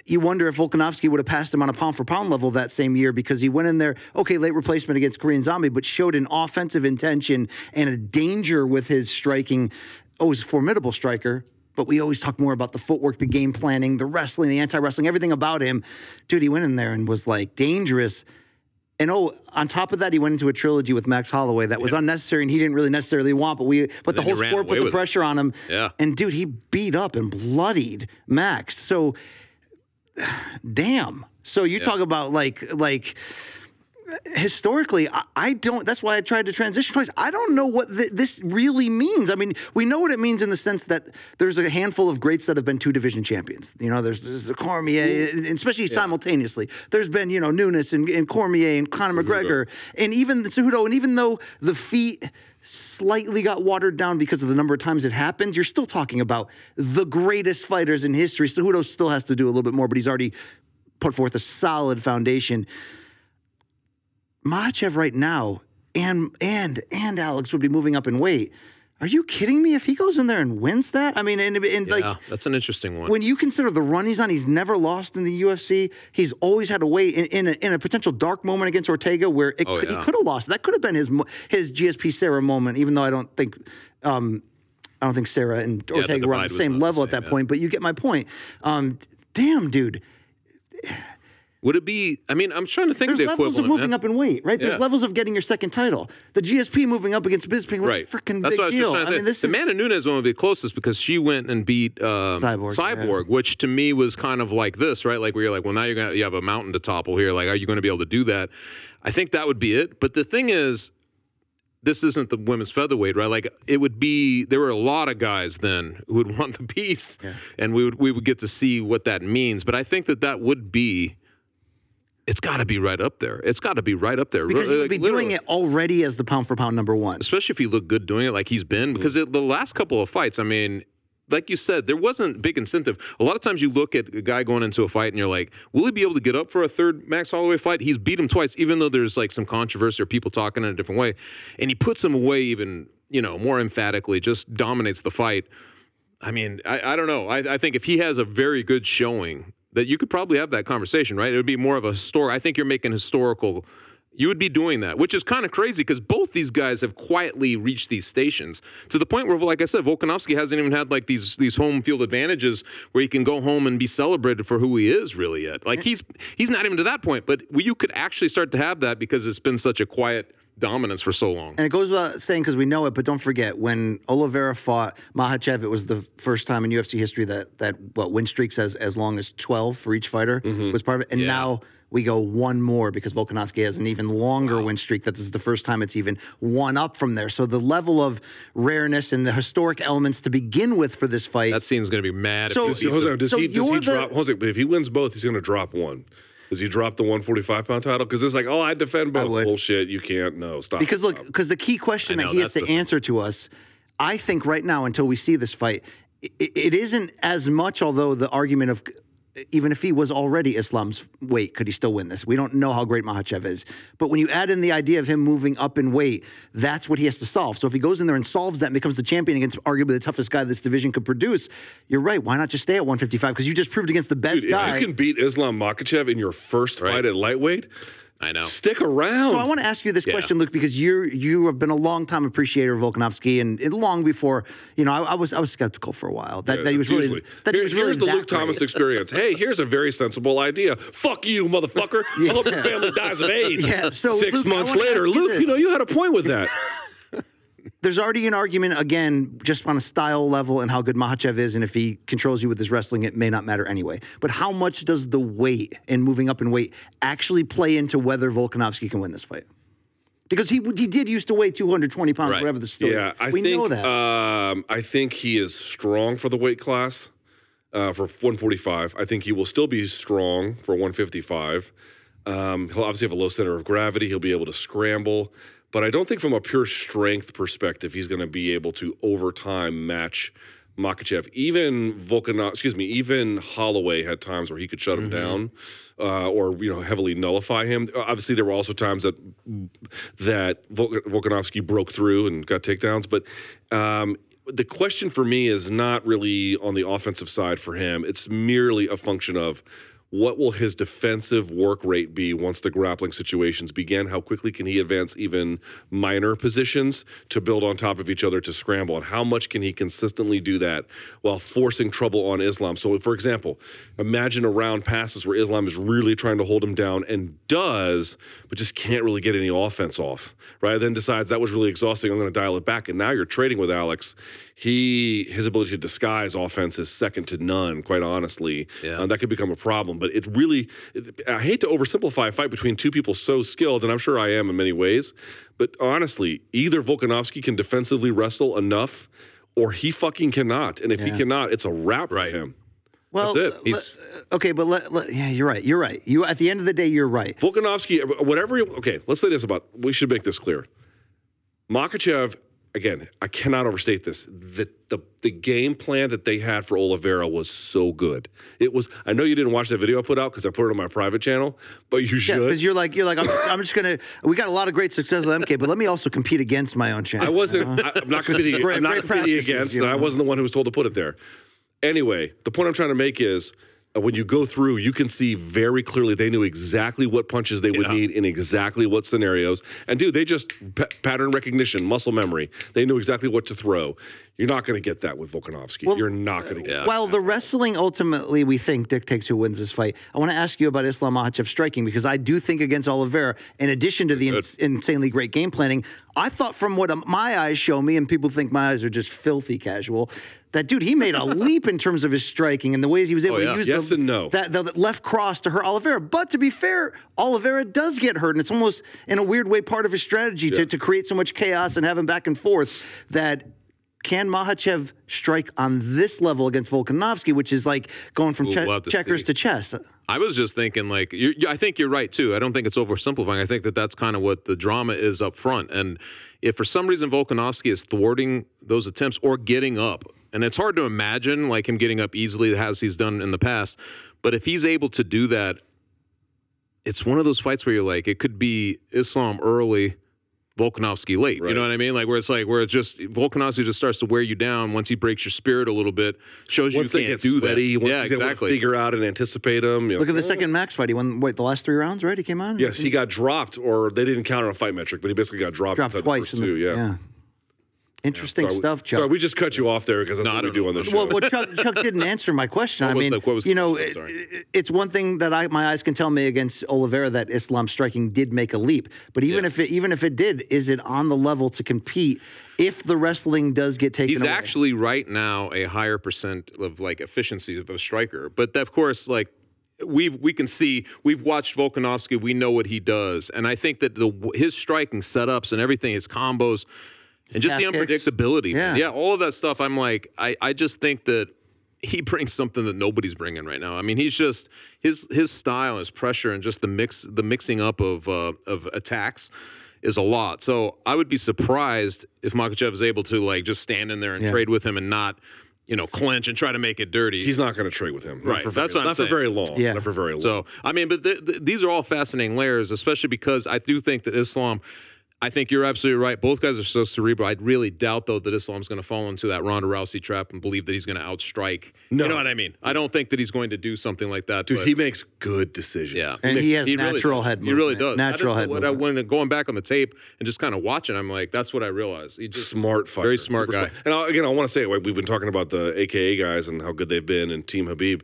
you wonder if Volkanovski would have passed him on a pound for pound level that same year because he went in there, okay, late replacement against Korean Zombie, but showed an offensive intention and a danger with his striking. Oh, he's a formidable striker. But we always talk more about the footwork, the game planning, the wrestling, the anti wrestling, everything about him. Dude, he went in there and was like dangerous. And oh, on top of that, he went into a trilogy with Max Holloway that was unnecessary and he didn't really necessarily want. But we, but the whole sport put the it. pressure on him. Yeah. And dude, he beat up and bloodied Max. So damn. So you talk about like like historically, I, I don't. That's why I tried to transition twice. I don't know what th- this really means. I mean, we know what it means in the sense that there's a handful of greats that have been two division champions. You know, there's, there's a Cormier, especially simultaneously. There's been you know Nunes and, and Cormier and Conor McGregor, and even Cejudo. And even though the feat slightly got watered down because of the number of times it happened, you're still talking about the greatest fighters in history. Cejudo still has to do a little bit more, but he's already put forth a solid foundation. Machev right now and and and Alex would be moving up in weight. Are you kidding me? If he goes in there and wins that, I mean, and, and yeah, like that's an interesting one. when you consider the run he's on, he's never lost in the UFC. He's always had a way in, in, a, in a potential dark moment against Ortega where it, Oh, could- he could have lost. That could have been his his GSP Serra moment. Even though I don't think. Um, I don't think Serra and the Ortega were on the same not the level at that yeah. point, but you get my point. Um, damn, dude. Would it be? I mean, I'm trying to think There's of the levels of moving man. up in weight, right? There's Yeah. levels of getting your second title. The GSP moving up against Bisping was right. a freaking big what I was deal. to I mean, this the is Amanda Nunes one would be closest because she went and beat um, Cyborg, yeah. Cyborg, which to me was kind of like this, right? Like where you're like, well, now you're gonna you have a mountain to topple here. Like, are you going to be able to do that? I think that would be it. But the thing is, this isn't the women's featherweight, right? Like it would be. There were a lot of guys then who would want the piece, and we would we would get to see what that means. But I think that that would be. It's got to be right up there. It's got to be right up there. because he would Like, be doing it already as the pound for pound number one. especially if you look good doing it like he's been. Because it, the last couple of fights, I mean, like you said, there wasn't big incentive. A lot of times you look at a guy going into a fight and you're like, will he be able to get up for a third Max Holloway fight? He's beat him twice, even though there's like some controversy or people talking in a different way. And he puts him away even, you know, more emphatically, just dominates the fight. I mean, I, I don't know. I, I think if he has a very good showing, that you could probably have that conversation, right? It would be more of a story. I think you're making historical. You would be doing that, which is kind of crazy because both these guys have quietly reached these stations to the point where, like I said, Volkanovski hasn't even had like these these home field advantages where he can go home and be celebrated for who he is really yet. Like he's he's not even to that point, but you could actually start to have that because it's been such a quiet dominance for so long. And it goes without saying because we know it, but don't forget when Oliveira fought Makhachev, it was the first time in UFC history that that what win streaks as as long as twelve for each fighter mm-hmm. was part of it. And Yeah. now we go one more because Volkanovski has an even longer win streak. That this is the first time it's even one up from there. So the level of rareness and the historic elements to begin with for this fight. That scene's going to be mad. So- if he, Jose, does so he, does he the- drop? Jose, but if he wins both, he's going to drop one. Does he drop the 145 pound title? Because it's like, oh, I defend both. would. Bullshit. You can't. No, stop. Because look, because the key question I that he has to thing. answer to us, I think right now until we see this fight, i it isn't as much. Although the argument of even if he was already Islam's weight, could he still win this? We don't know how great Makhachev is. But when you add in the idea of him moving up in weight, that's what he has to solve. So if he goes in there and solves that and becomes the champion against arguably the toughest guy this division could produce, you're right. Why not just stay at 155? Because you just proved against the best Dude, guy. if you can beat Islam Makhachev in your first fight at lightweight, I know. Stick around. So I want to ask you this Yeah. question, Luke, because you you have been a long time appreciator of Volkanovski, and, and long before you know, I, I was I was skeptical for a while that, Yeah, that he was that's really usually- that he Here- was really here's the that Luke Thomas experience. Hey, here's a very sensible idea. Fuck you, motherfucker. I hope your family dies of AIDS. Yeah, so, Six Luke, months later, you Luke, this. you know, you had a point with that. There's already an argument again, just on a style level, and how good Makhachev is, and if he controls you with his wrestling, it may not matter anyway. But how much does the weight and moving up in weight actually play into whether Volkanovski can win this fight? Because he he did used to weigh 220 pounds, Right. whatever the story. Yeah, I we think know that. Um, I think he is strong for the weight class uh, for 145. I think he will still be strong for 155. Um, he'll obviously have a low center of gravity. He'll be able to scramble, but I don't think from a pure strength perspective he's going to be able to over time match Makhachev. Even Volkanov, excuse me, even Holloway had times where he could shut him down uh, or you know heavily nullify him. Uh, Obviously, there were also times that that Volk- Volkanovski broke through and got takedowns. But um, the question for me is not really on the offensive side for him. It's merely a function of what will his defensive work rate be once the grappling situations begin? How quickly can he advance even minor positions to build on top of each other to scramble? And how much can he consistently do that while forcing trouble on Islam? So, for example, imagine a round passes where Islam is really trying to hold him down and does, but just can't really get any offense off, right? Then decides that was really exhausting. I'm going to dial it back. And now you're trading with Alex. He his ability to disguise offense is second to none, quite honestly. Yeah. Uh, that could become a problem. But it really, I hate to oversimplify a fight between two people so skilled, and I'm sure I am in many ways. But honestly, either Volkanovski can defensively wrestle enough, or he fucking cannot. And if he cannot, it's a wrap Right. for him. well, that's it. le- He's- okay, but let, let- yeah, you're right. You're right. You at the end of the day, you're right. Volkanovski, whatever. He, okay, let's say this about. We should make this clear. Makhachev, again, I cannot overstate this. The, the the game plan that they had for Oliveira was so good. It was. I know you didn't watch that video I put out because I put it on my private channel, but you Yeah, should. because you're like you're like I'm, I'm just gonna. We got a lot of great success with MK, but let me also compete against my own channel. I wasn't. I, I'm not competing. Great- I'm not competing against. you and I wasn't the one who was told to put it there. Anyway, the point I'm trying to make is. When you go through, you can see very clearly they knew exactly what punches they would Yeah. need in exactly what scenarios. And dude, they just pa- pattern recognition, muscle memory. They knew exactly what to throw. You're not going to get that with Volkanovski. You're not going to get. yeah. While the wrestling ultimately we think dictates who wins this fight, I want to ask you about Islam Makhachev striking because I do think against Oliveira, in addition to the ins- insanely great game planning, I thought from what um, my eyes show me, and people think my eyes are just filthy casual, that dude he made a leap in terms of his striking and the ways he was able yeah. to use Yes the, and no. that the left cross to hurt Oliveira. But to be fair, Oliveira does get hurt, and it's almost in a weird way part of his strategy to, to create so much chaos and have him back and forth that. Can Makhachev strike on this level against Volkanovski, which is like going from We'll to checkers see. to chess? I was just thinking, like, I think you're right too. I don't think it's oversimplifying. I think that that's kind of what the drama is up front. And if for some reason Volkanovski is thwarting those attempts or getting up, and it's hard to imagine like him getting up easily as he's done in the past, but if he's able to do that, it's one of those fights where you're like, it could be Islam early. Volkanovski late, you know what I mean? Like where it's like where it's just Volkanovski just starts to wear you down once he breaks your spirit a little bit, shows Once you they can't get do sweaty, that. once yeah, he's able to exactly. figure out and anticipate him. You know, Look at the second Max fight. He won, wait, the last three rounds, right? He came on? Yes, he got dropped, or they didn't count on a fight metric, but he basically got dropped, dropped twice. The in first the, two, yeah. Interesting Sorry, stuff, Chuck. Sorry, we just cut you off there because that's No, I what we don't do know. on the show. well, well Chuck, Chuck didn't answer my question. I mean, the- what was the you know, it, it's one thing that I, my eyes can tell me against Oliveira that Islam striking did make a leap. But even Yeah. if it, even if it did, is it on the level to compete if the wrestling does get taken He's away? actually right now a higher percent of like efficiency of a striker. But of course, like we we can see we've watched Volkanovski. We know what he does, and I think that the his striking setups and everything, his combos, and just the unpredictability, Yeah. yeah, all of that stuff. I'm like, I I just think that. He brings something that nobody's bringing right now. I mean, he's just his his style, his pressure, and just the mix, the mixing up of uh, of attacks is a lot. So I would be surprised if Makhachev is able to like just stand in there and Yeah. trade with him and not, you know, clench and try to make it dirty. He's not going to trade with him. Right, For that's very, what I'm not saying. for very long. Yeah. Not for very long. so I mean, but th- th- these are all fascinating layers, especially because I do think that Islam. I think you're absolutely right. Both guys are so cerebral. I really doubt, though, that Islam's going to fall into that Ronda Rousey trap and believe that he's going to outstrike. No. You know what I mean? I don't think that he's going to do something like that. Dude, but- he makes good decisions. Yeah. And makes- he has really natural does. head He really does. Natural head just, what I, movement. when going back on the tape and just kind of watching, I'm like, that's what I realized. He just smart fighter. Very smart super guy. And I, again, I want to say we've been talking about the AKA guys and how good they've been and Team Habib.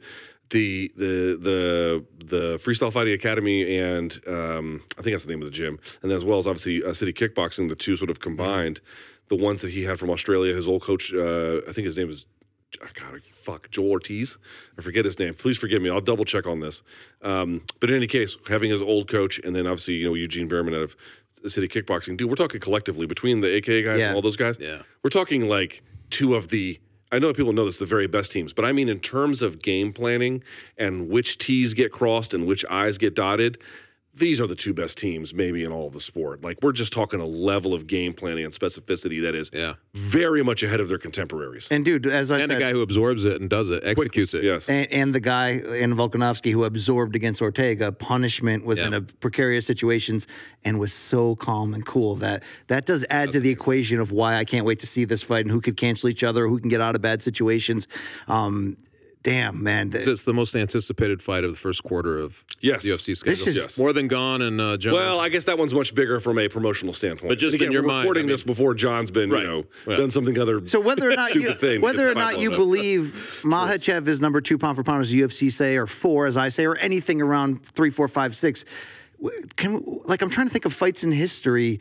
The the the the Freestyle Fighting Academy and um, I think that's the name of the gym, and as well as obviously uh, City Kickboxing, the two sort of combined. The ones that he had from Australia, his old coach, uh, I think his name is God, fuck, Joel Ortiz. I forget his name. Please forgive me. I'll double check on this. Um, but in any case, having his old coach and then obviously you know Eugene Bareman out of City Kickboxing, dude, we're talking collectively between the AKA guys Yeah. and all those guys. Yeah. we're talking like two of the. I know people know this the very best teams, but I mean in terms of game planning and which T's get crossed and which I's get dotted. These are the two best teams, maybe in all of the sport. Like we're just talking a level of game planning and specificity that is Yeah. very much ahead of their contemporaries. And dude, as I and said, a guy who absorbs it and does it, executes it. Yes. and, and the guy in Volkanovski who absorbed against Ortega punishment was in a precarious situations and was so calm and cool that that does add to the equation of why I can't wait to see this fight and who could cancel each other, who can get out of bad situations. Um, damn man, So It's the most anticipated fight of the first quarter of Yes. the UFC schedule. This is- Yes. more than Gane and uh, Jones. Well, I guess that one's much bigger from a promotional standpoint. But just And again, in your we're mind, recording I mean- this before Jon's been, Right. you know, Yeah. done something other. So whether or not you, thing. whether or not you that. believe Makhachev is number two pound for pound as UFC say, or four as I say, or anything around three, four, five, six, can like I'm trying to think of fights in history.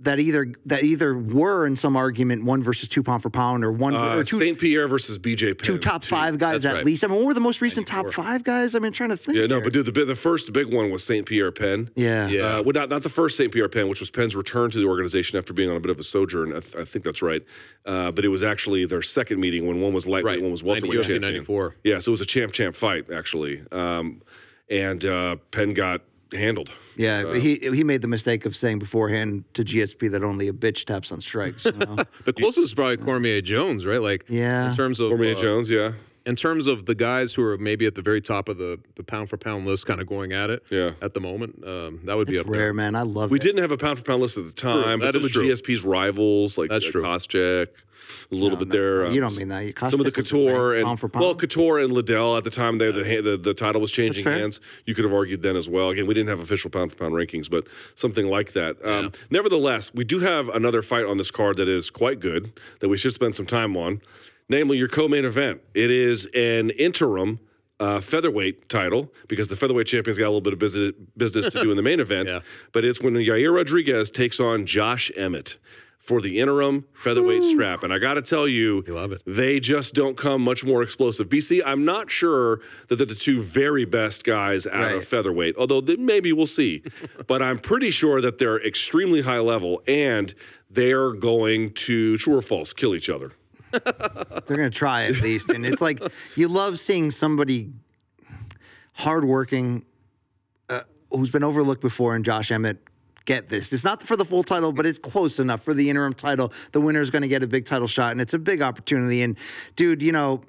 That either that either were in some argument one versus two pound for pound or one Uh, or two St. Pierre versus BJ Penn. two top too. five guys That's at right. least. I mean, what were the most recent top five guys? I mean, trying to think. Yeah, no, here. but dude, the, the first big one was St. Pierre Penn. yeah, Yeah. Uh, well, not, not the first St. Pierre Penn, which was Penn's return to the organization after being on a bit of a sojourn. I, th- I think that's right. Uh, but it was actually their second meeting when one was lightweight, Right. one was 90 welterweight. UFC 94. Yeah, so it was a champ champ fight actually, um, and uh, Penn got handled. Yeah. Uh, he he made the mistake of saying beforehand to GSP that only a bitch taps on strikes. You know? the closest is probably Cormier Jones, right? Like, Yeah. in terms of Cormier uh, Jones, yeah, in terms of the guys who are maybe at the very top of the, the pound for pound list, kind of going at it. Yeah. At the moment, um, that would be it's up rare, there. man. I love we it. didn't have a pound for pound list at the time, That but some is of true. GSP's rivals like That's uh, true. Koscheck, a little No, bit no, there. uh, you don't mean that. You- some of the Couture and pound for well, pound. Couture and Liddell at the time they the the, the title was changing hands. You could have argued then as well. Again, we didn't have official pound for pound rankings, but something like that. Um, Nevertheless, we do have another fight on this card that is quite good that we should spend some time on, namely your co-main event. It is an interim. Uh, featherweight title because the featherweight champion's got a little bit of business, business to do in the main event. Yeah. But it's when Yair Rodriguez takes on Josh Emmett for the interim featherweight strap. And I got to tell you, You love it. they just don't come much more explosive. BC, I'm not sure that they're the two very best guys out Right. of featherweight, although th- maybe we'll see. but I'm pretty sure that they're extremely high level and they're going to, true or false, kill each other. They're going to try at least. And it's like you love seeing somebody hardworking uh, who's been overlooked before and Josh Emmett get this. It's not for the full title, but it's close enough for the interim title. The winner is going to get a big title shot, and it's a big opportunity. And dude, you know.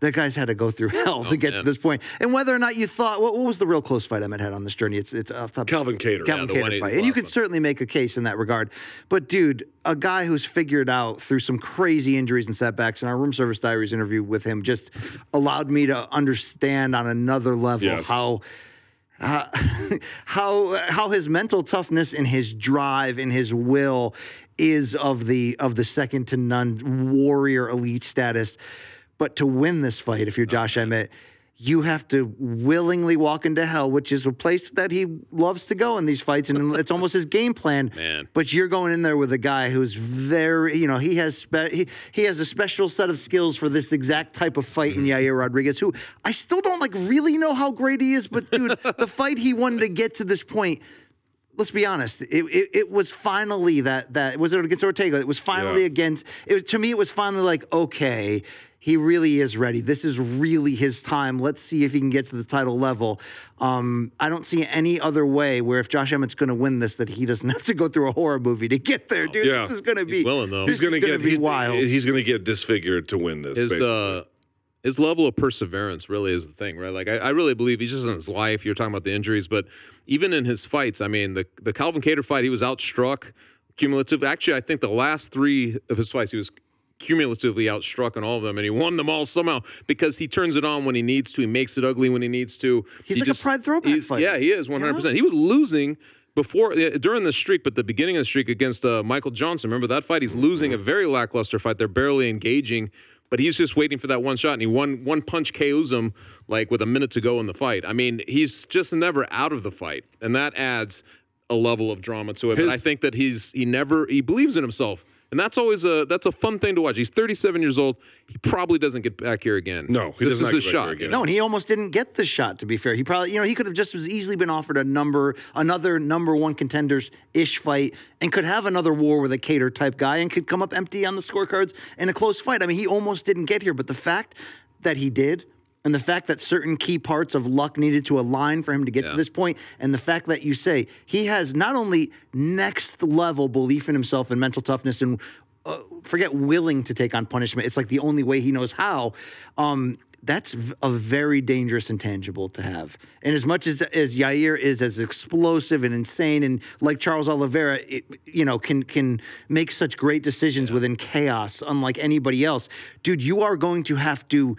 That guy's had to go through hell to get to this point. And whether or not you thought, what, what was the real close fight Emmett had on this journey? It's it's off top. Calvin Kattar. Calvin Yeah, Kattar fight. And you could certainly make a case in that regard. But dude, a guy who's figured out through some crazy injuries and setbacks, and our room service diaries interview with him just allowed me to understand on another level Yes. how. Uh, how how his mental toughness and his drive and his will is of the of the second to none warrior elite status. But to win this fight, if you're Josh Emmett, you have to willingly walk into hell, which is a place that he loves to go in these fights, and it's almost his game plan. Man. But you're going in there with a guy who's very, you know, he has spe- he, he has a special set of skills for this exact type of fight in mm-hmm. Yair Rodriguez, who I still don't like really know how great he is, but dude, the fight he wanted to get to this point let's be honest. It, it, it was finally that that was it against Ortega. It was finally Yeah. against. It to me, it was finally like okay, he really is ready. This is really his time. Let's see if he can get to the title level. Um, I don't see any other way where if Josh Emmett's going to win this, that he doesn't have to go through a horror movie to get there, dude. Yeah. This is going to be. He's willing, though. He's gonna is gonna get be he's, wild. he's gonna get disfigured to win this. his basically. uh his level of perseverance really is the thing, right? Like I, I really believe he's just in his life. You're talking about the injuries, but even in his fights, I mean, the the Calvin Kattar fight, he was outstruck cumulative. Actually, I think the last three of his fights, he was cumulatively outstruck in all of them, and he won them all somehow because he turns it on when he needs to. He makes it ugly when he needs to. He's He like a pride throwback fighter. Yeah, he is 100. percent He was losing. Before uh, during the streak, but the beginning of the streak against uh, Michael Johnson, remember that fight? He's losing a very lackluster fight. They're barely engaging, but he's just waiting for that one shot, and he one one punch KOs him like with a minute to go in the fight. I mean, he's just never out of the fight, and that adds a level of drama to it. but I think that he's he never he believes in himself, and that's always a that's a fun thing to watch. He's 37 years old. He probably doesn't get back here again. No, he this does not is his get back shot. here again. No, and he almost didn't get the shot. To be fair, he probably, you know, he could have just as easily been offered a number, another number one contenders ish fight, and could have another war with a Kattar type guy, and could come up empty on the scorecards in a close fight. I mean, he almost didn't get here, but the fact that he did. And the fact that certain key parts of luck needed to align for him to get to this point, and the fact that you say he has not only next level belief in himself and mental toughness and uh, forget willing to take on punishment. It's like the only way he knows how. Um, that's a very dangerous intangible to have. And as much as as Yair is as explosive and insane, and like Charles Oliveira, it, you know, can can make such great decisions within chaos, unlike anybody else. Dude, you are going to have to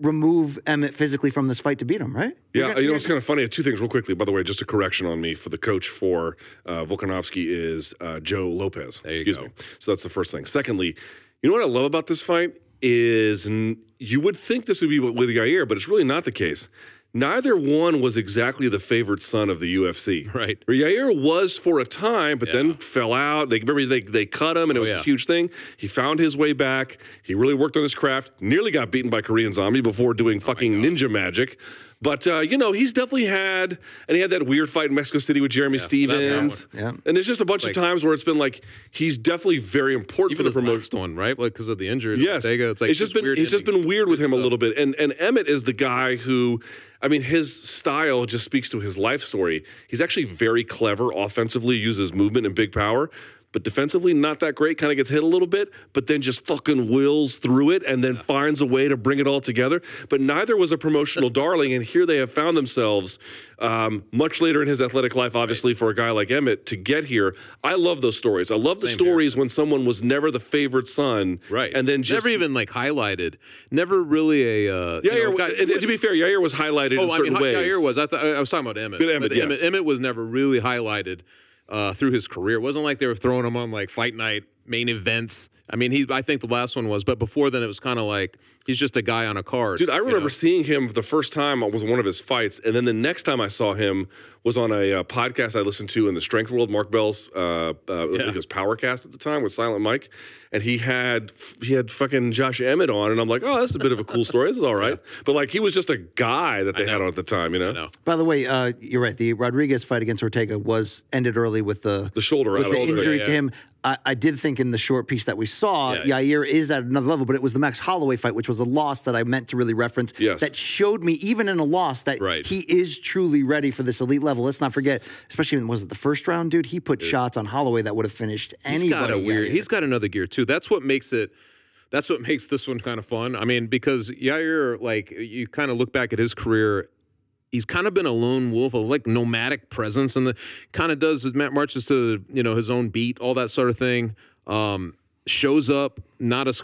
remove Emmett physically from this fight to beat him, right? Yeah, you know, it's kind of funny. Two things, real quickly. By the way, just a correction on me for the coach for uh, Volkanovski is uh, Joe Lopez. There you Excuse go. me. So that's the first thing. Secondly, you know what I love about this fight is n- you would think this would be with Yair, but it's really not the case. Neither one was exactly the favorite son of the UFC. Right. Yair was for a time, but then fell out. They remember they, they cut him, and it Oh, was yeah. a huge thing. He found his way back. He really worked on his craft. Nearly got beaten by Korean Zombie before doing oh fucking ninja magic. But uh, you know, he's definitely had, and he had that weird fight in Mexico City with Jeremy that- that Stevens. Yeah. And there's just a bunch Like- of times where it's been like he's definitely very important Even for the the promotion. one, right? Like because of the injury. to Yes, Ortega, it's like it's just been weird it's just been weird with him a little bit. And and Emmett is the guy who, I mean, his style just speaks to his life story. He's actually very clever offensively, uses movement and big power. But defensively, not that great. Kind of gets hit a little bit, but then just fucking wills through it and then finds a way to bring it all together. But neither was a promotional darling, and here they have found themselves um, much later in his athletic life, obviously, for a guy like Emmett to get here. I love those stories. I love the Same here. stories when someone was never the favorite son, Right. And then just never even like highlighted. Never really a. Uh, Yair, know, guy- and, and to be fair, Yair was highlighted oh, in I certain mean, ways. Yair was. I, thought I was talking about Emmett. But Emmett, yes. Emmett, Emmett was never really highlighted uh, through his career. It wasn't like they were throwing him on like fight night main events. I mean, he. I think the last one was, but before then, it was kind of like he's just a guy on a card. Dude, I you remember know? seeing him the first time was one of his fights, and then the next time I saw him was on a uh, podcast I listened to in the Strength World. Mark Bell's, uh, uh, I think it was Powercast at the time with Silent Mike, and he had he had fucking Josh Emmett on, and I'm like, oh, that's a bit of a cool story. This is all right, but like he was just a guy that they had on at the time, you know. Know. By the way, uh, you're right. The Rodriguez fight against Ortega was ended early with the The shoulder with the of it, injury yeah. to him. I, I did think in the short piece that we saw, Yeah. Yair is at another level, but it was the Max Holloway fight, which was a loss that I meant to really reference. Yes. That showed me, even in a loss, that Right. he is truly ready for this elite level. Let's not forget, especially in was it the first round, dude? He put shots on Holloway that would have finished He's anybody. got a weird. Yair. He's got another gear too. That's what makes it. That's what makes this one kind of fun. I mean, because Yair, like you kind of look back at his career, he's kind of been a lone wolf, a like nomadic presence, and the kind of does Matt marches to you know his own beat, all that sort of thing. Um, shows up not as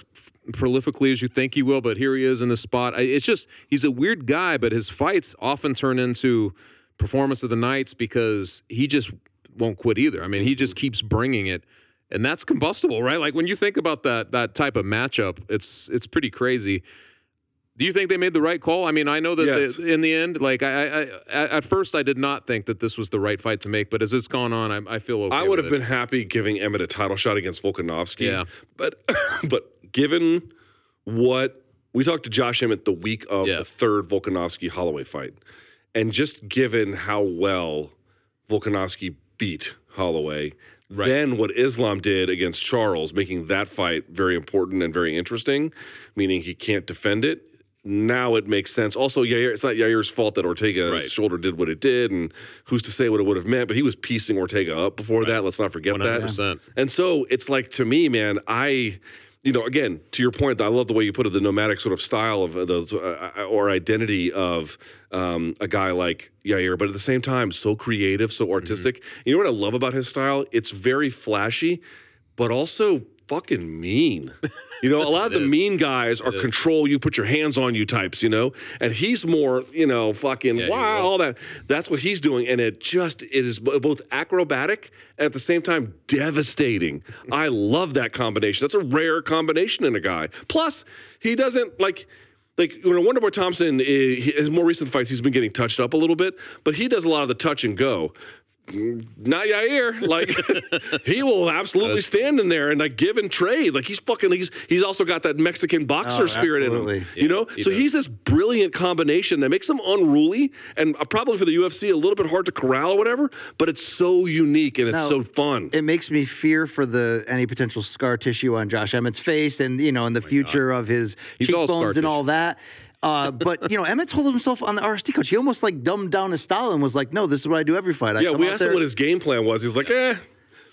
prolifically as you think he will, but here he is in the spot. I, it's just he's a weird guy, but his fights often turn into performance of the nights because he just won't quit either. I mean, he just keeps bringing it. And that's combustible, right? Like when you think about that that type of matchup, it's it's pretty crazy. Do you think they made the right call? I mean, I know that Yes. they- in the end, like I, I, I, at first, I did not think that this was the right fight to make, but as it's gone on, I, I feel okay. I would have it. been happy giving Emmett a title shot against Volkanovski. Yeah. But but given what we talked to Josh Emmett the week of Yeah. the third Volkanovski Holloway fight, and just given how well Volkanovski beat Holloway. Then what Islam did against Charles, making that fight very important and very interesting, meaning he can't defend it. Now it makes sense. Also, Yair, it's not Yair's fault that Ortega's Right. shoulder did what it did, and who's to say what it would have meant? But he was piecing Ortega up before that. Let's not forget that. 100%. And so it's like to me, man, I, you know, again to your point, I love the way you put it, the nomadic sort of style of the uh, or identity of um, a guy like Yair, but at the same time, so creative, so artistic. You know what I love about his style? It's very flashy, but also fucking mean. You know, a lot of the is. mean guys are control you, put your hands on you types, you know, and he's more, you know, fucking Yeah, wow, all that. That's what he's doing, and it just it is both acrobatic and at the same time devastating. I love that combination. That's a rare combination in a guy. Plus, he doesn't like. Like you know, Wonder Boy Thompson, eh, his more recent fights, he's been getting touched up a little bit, but he does a lot of the touch and go. Not Yair. Like he will absolutely stand in there and like give and trade. Like he's fucking. He's he's also got that Mexican boxer Oh, spirit in him. You know, he so does. he's this brilliant combination that makes him unruly and uh, probably for the UFC a little bit hard to corral or whatever. But it's so unique and it's Now, so fun. It makes me fear for the any potential scar tissue on Josh Emmett's face, and you know, in the future of his He's all cheekbones and all that. Uh, but you know, Emmett told himself on the RST coach, he almost like dumbed down his style and was like, "No, this is what I do every fight." I yeah, come we out asked there, him what his game plan was. He's like, eh.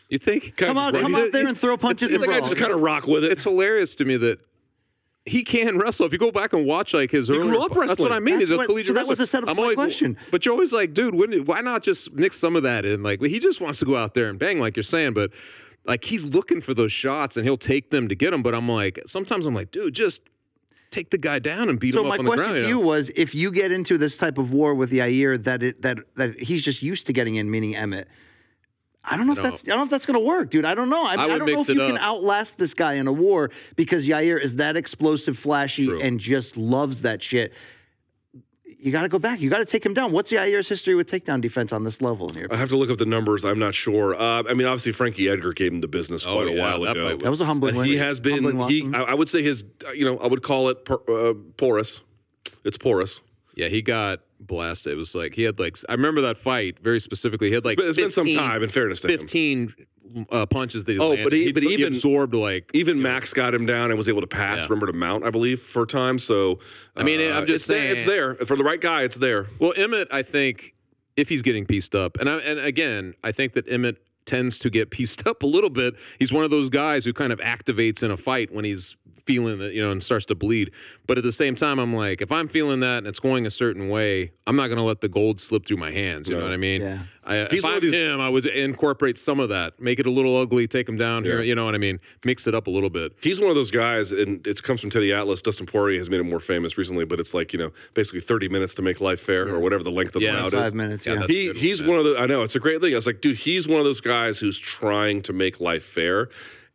You think? come out, come out there and throw punches It's and like I just kind of rock with it. It's hilarious to me that he can wrestle. If you go back and watch like his earlier, grew up that's what. I mean. That's He's a collegiate so that wrestler. was the setup I'm always- question. But you're always like, dude, wouldn't, why not just mix some of that in? Like he just wants to go out there and bang, like you're saying, but. Like he's looking for those shots and he'll take them to get them, but I'm like, sometimes I'm like, dude, just take the guy down and beat So him up on the ground. So my question to you know? was: If you get into this type of war with Yair, that it, that that he's just used to getting in, meaning Emmett. I don't know if that's I don't know if that's going to work, dude. I don't know. I, mean, I, would don't know if you it can outlast this guy in a war because Yair is that explosive, flashy, True. and just loves that shit. You got to go back. You got to take him down. What's the Yair's history with takedown defense on this level in here? I have to look up the numbers. I'm not sure. Uh, I mean, obviously Frankie Edgar gave him the business Oh, quite a while that ago. fight That was a humbling And win. he has been. He. I, I would say his. You know, I would call it por- uh, porous. It's porous. Yeah, he got blasted. It was like he had like I remember that fight very specifically. He had like But it's been some time. In fairness to him, fifteen uh, punches that he Oh, landed. but he- but he even- absorbed like even Max got him down and was able to pass. Yeah. Remember to mount, I believe, for a time. So I mean, uh, I'm just it's there, it's there for the right guy. It's there. Well, Emmett, I think if he's getting pieced up, and I, and again, I think that Emmett tends to get pieced up a little bit. He's one of those guys who kind of activates in a fight when he's feeling that you know and starts to bleed. But at the same time, I'm like, if I'm feeling that and it's going a certain way, I'm not going to let the gold slip through my hands. You know what I mean? Yeah. I, He's if one I'm of these- him, I would incorporate some of that, make it a little ugly, take him down here. You know what I mean? Mix it up a little bit. He's one of those guys, and it comes from Teddy Atlas. Dustin Poirier has made him more famous recently, but it's like you know, basically 30 minutes to make life fair, or whatever the length of Yeah, the bout is. Five minutes. Yeah, Yeah. he he's one, one of the I know it's a great thing. I was like, dude, he's one of those guys who's trying to make life fair.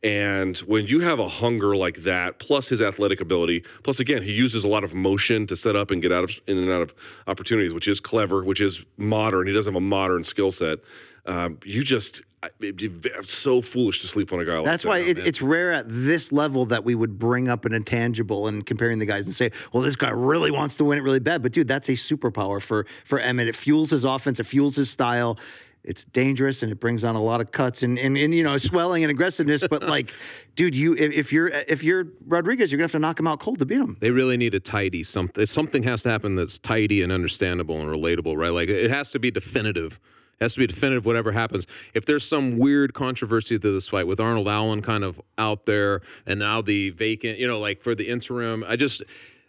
And when you have a hunger like that, plus his athletic ability, plus again, he uses a lot of motion to set up and get out of in and out of opportunities, which is clever, which is modern. He doesn't have a modern skill set. Um, you just I- it'd be so foolish to sleep on a guy like that. That's that. why it, it's rare at this level that we would bring up an intangible and comparing the guys and say, "Well, this guy really wants to win it really bad." But dude, that's a superpower for for Emmett. It fuels his offense. It fuels his style. It's dangerous and it brings on a lot of cuts and, and, and you know swelling and aggressiveness. But like, dude, you if, if you're if you're Rodriguez, you're gonna have to knock him out cold to beat him. They really need a tidy something. Something has to happen that's tidy and understandable and relatable, right? Like it has to be definitive. It has to be definitive. Whatever happens, if there's some weird controversy to this fight with Arnold Allen kind of out there, and now the vacant, you know, like for the interim, I just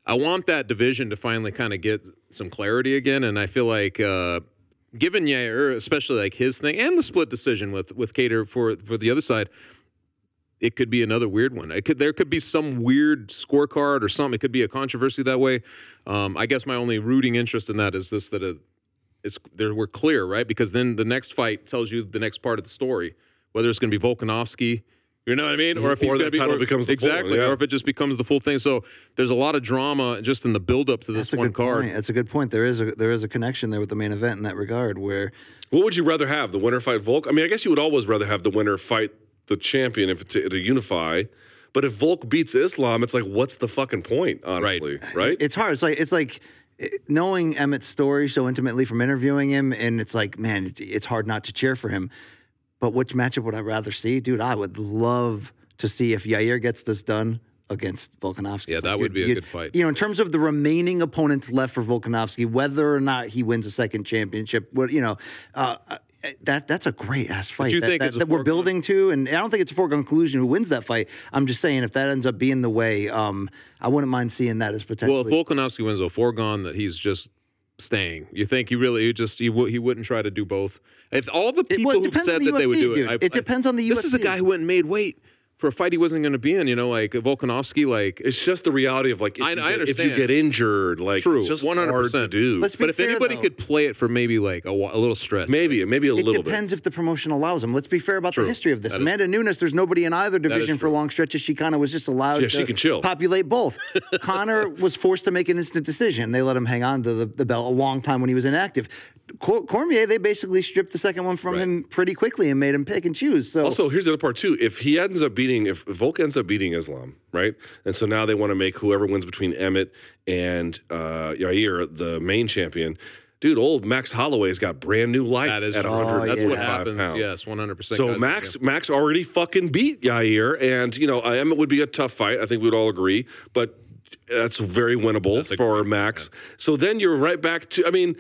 I want that division to finally kind of get some clarity again, and I feel like. uh Given Yair, especially like his thing, and the split decision with with Kattar for for the other side, it could be another weird one. Could there could be some weird scorecard or something. It could be a controversy that way. Um, I guess my only rooting interest in that is this that it, it's there we're clear right because then the next fight tells you the next part of the story whether it's going to be Volkanovski. You know what I mean? Or if he's Or going that to be title or- becomes the full exactly, yeah. or if it just becomes the full thing. So there's a lot of drama just in the build up to this That's one card. point. That's a good point. There is a there is a connection there with the main event in that regard where What would you rather have? The winner fight Volk? I mean, I guess you would always rather have the winner fight the champion if to, to unify. But if Volk beats Islam, it's like, what's the fucking point? Honestly, right? it's hard. It's like it's like knowing Emmett's story so intimately from interviewing him, and it's like, man, it's, it's hard not to cheer for him. But which matchup would I rather see, dude? I would love to see if Yair gets this done against Volkanovski. Yeah, It's that like, would be a good fight. You know, in terms of the remaining opponents left for Volkanovski, whether or not he wins a second championship, what you know, uh, uh, that that's a great ass fight. that, that, that we're building to, and I don't think it's a foregone conclusion who wins that fight. I'm just saying if that ends up being the way, um, I wouldn't mind seeing that as potentially. Well, if Volkanovski wins, a foregone that he's just staying. You think he really he just he, w- he wouldn't try to do both? If all the It- people well, it who've said the that they would do it. I- It depends on the This is a guy who went and made weight for a fight he wasn't going to be in. You know, like Volkanovski, like It's just the reality of like if, I- you, I get, if you get injured, like true, it's just one hundred hard to do. Let's be But if fair, anybody though. could play it for maybe like a, a little stretch, maybe, maybe a It little It depends if the promotion allows him. Let's be fair about True. the history of this. That is Amanda Nunes, there's nobody in either division for long stretches. She kind of was just allowed Yeah, to she can chill. populate both. Conor was forced to make an instant decision. They let him hang on to the, the belt a long time when he was inactive. Cor- Cormier, they basically stripped the second one from Right. him pretty quickly and made him pick and choose. So Also, here's the other part too. If he ends up beating, if Volk ends up beating Islam, right, and so now they want to make whoever wins between Emmett and uh, Yair the main champion. Dude, old Max Holloway's got brand new life that is at true. 100. that's yeah. what happens. pounds. Yes, one hundred percent. So Max Max already fucking beat Yair, and you know uh, Emmett would be a tough fight. I think we'd all agree, but that's very winnable That's for Max. So then you're right back to. I mean.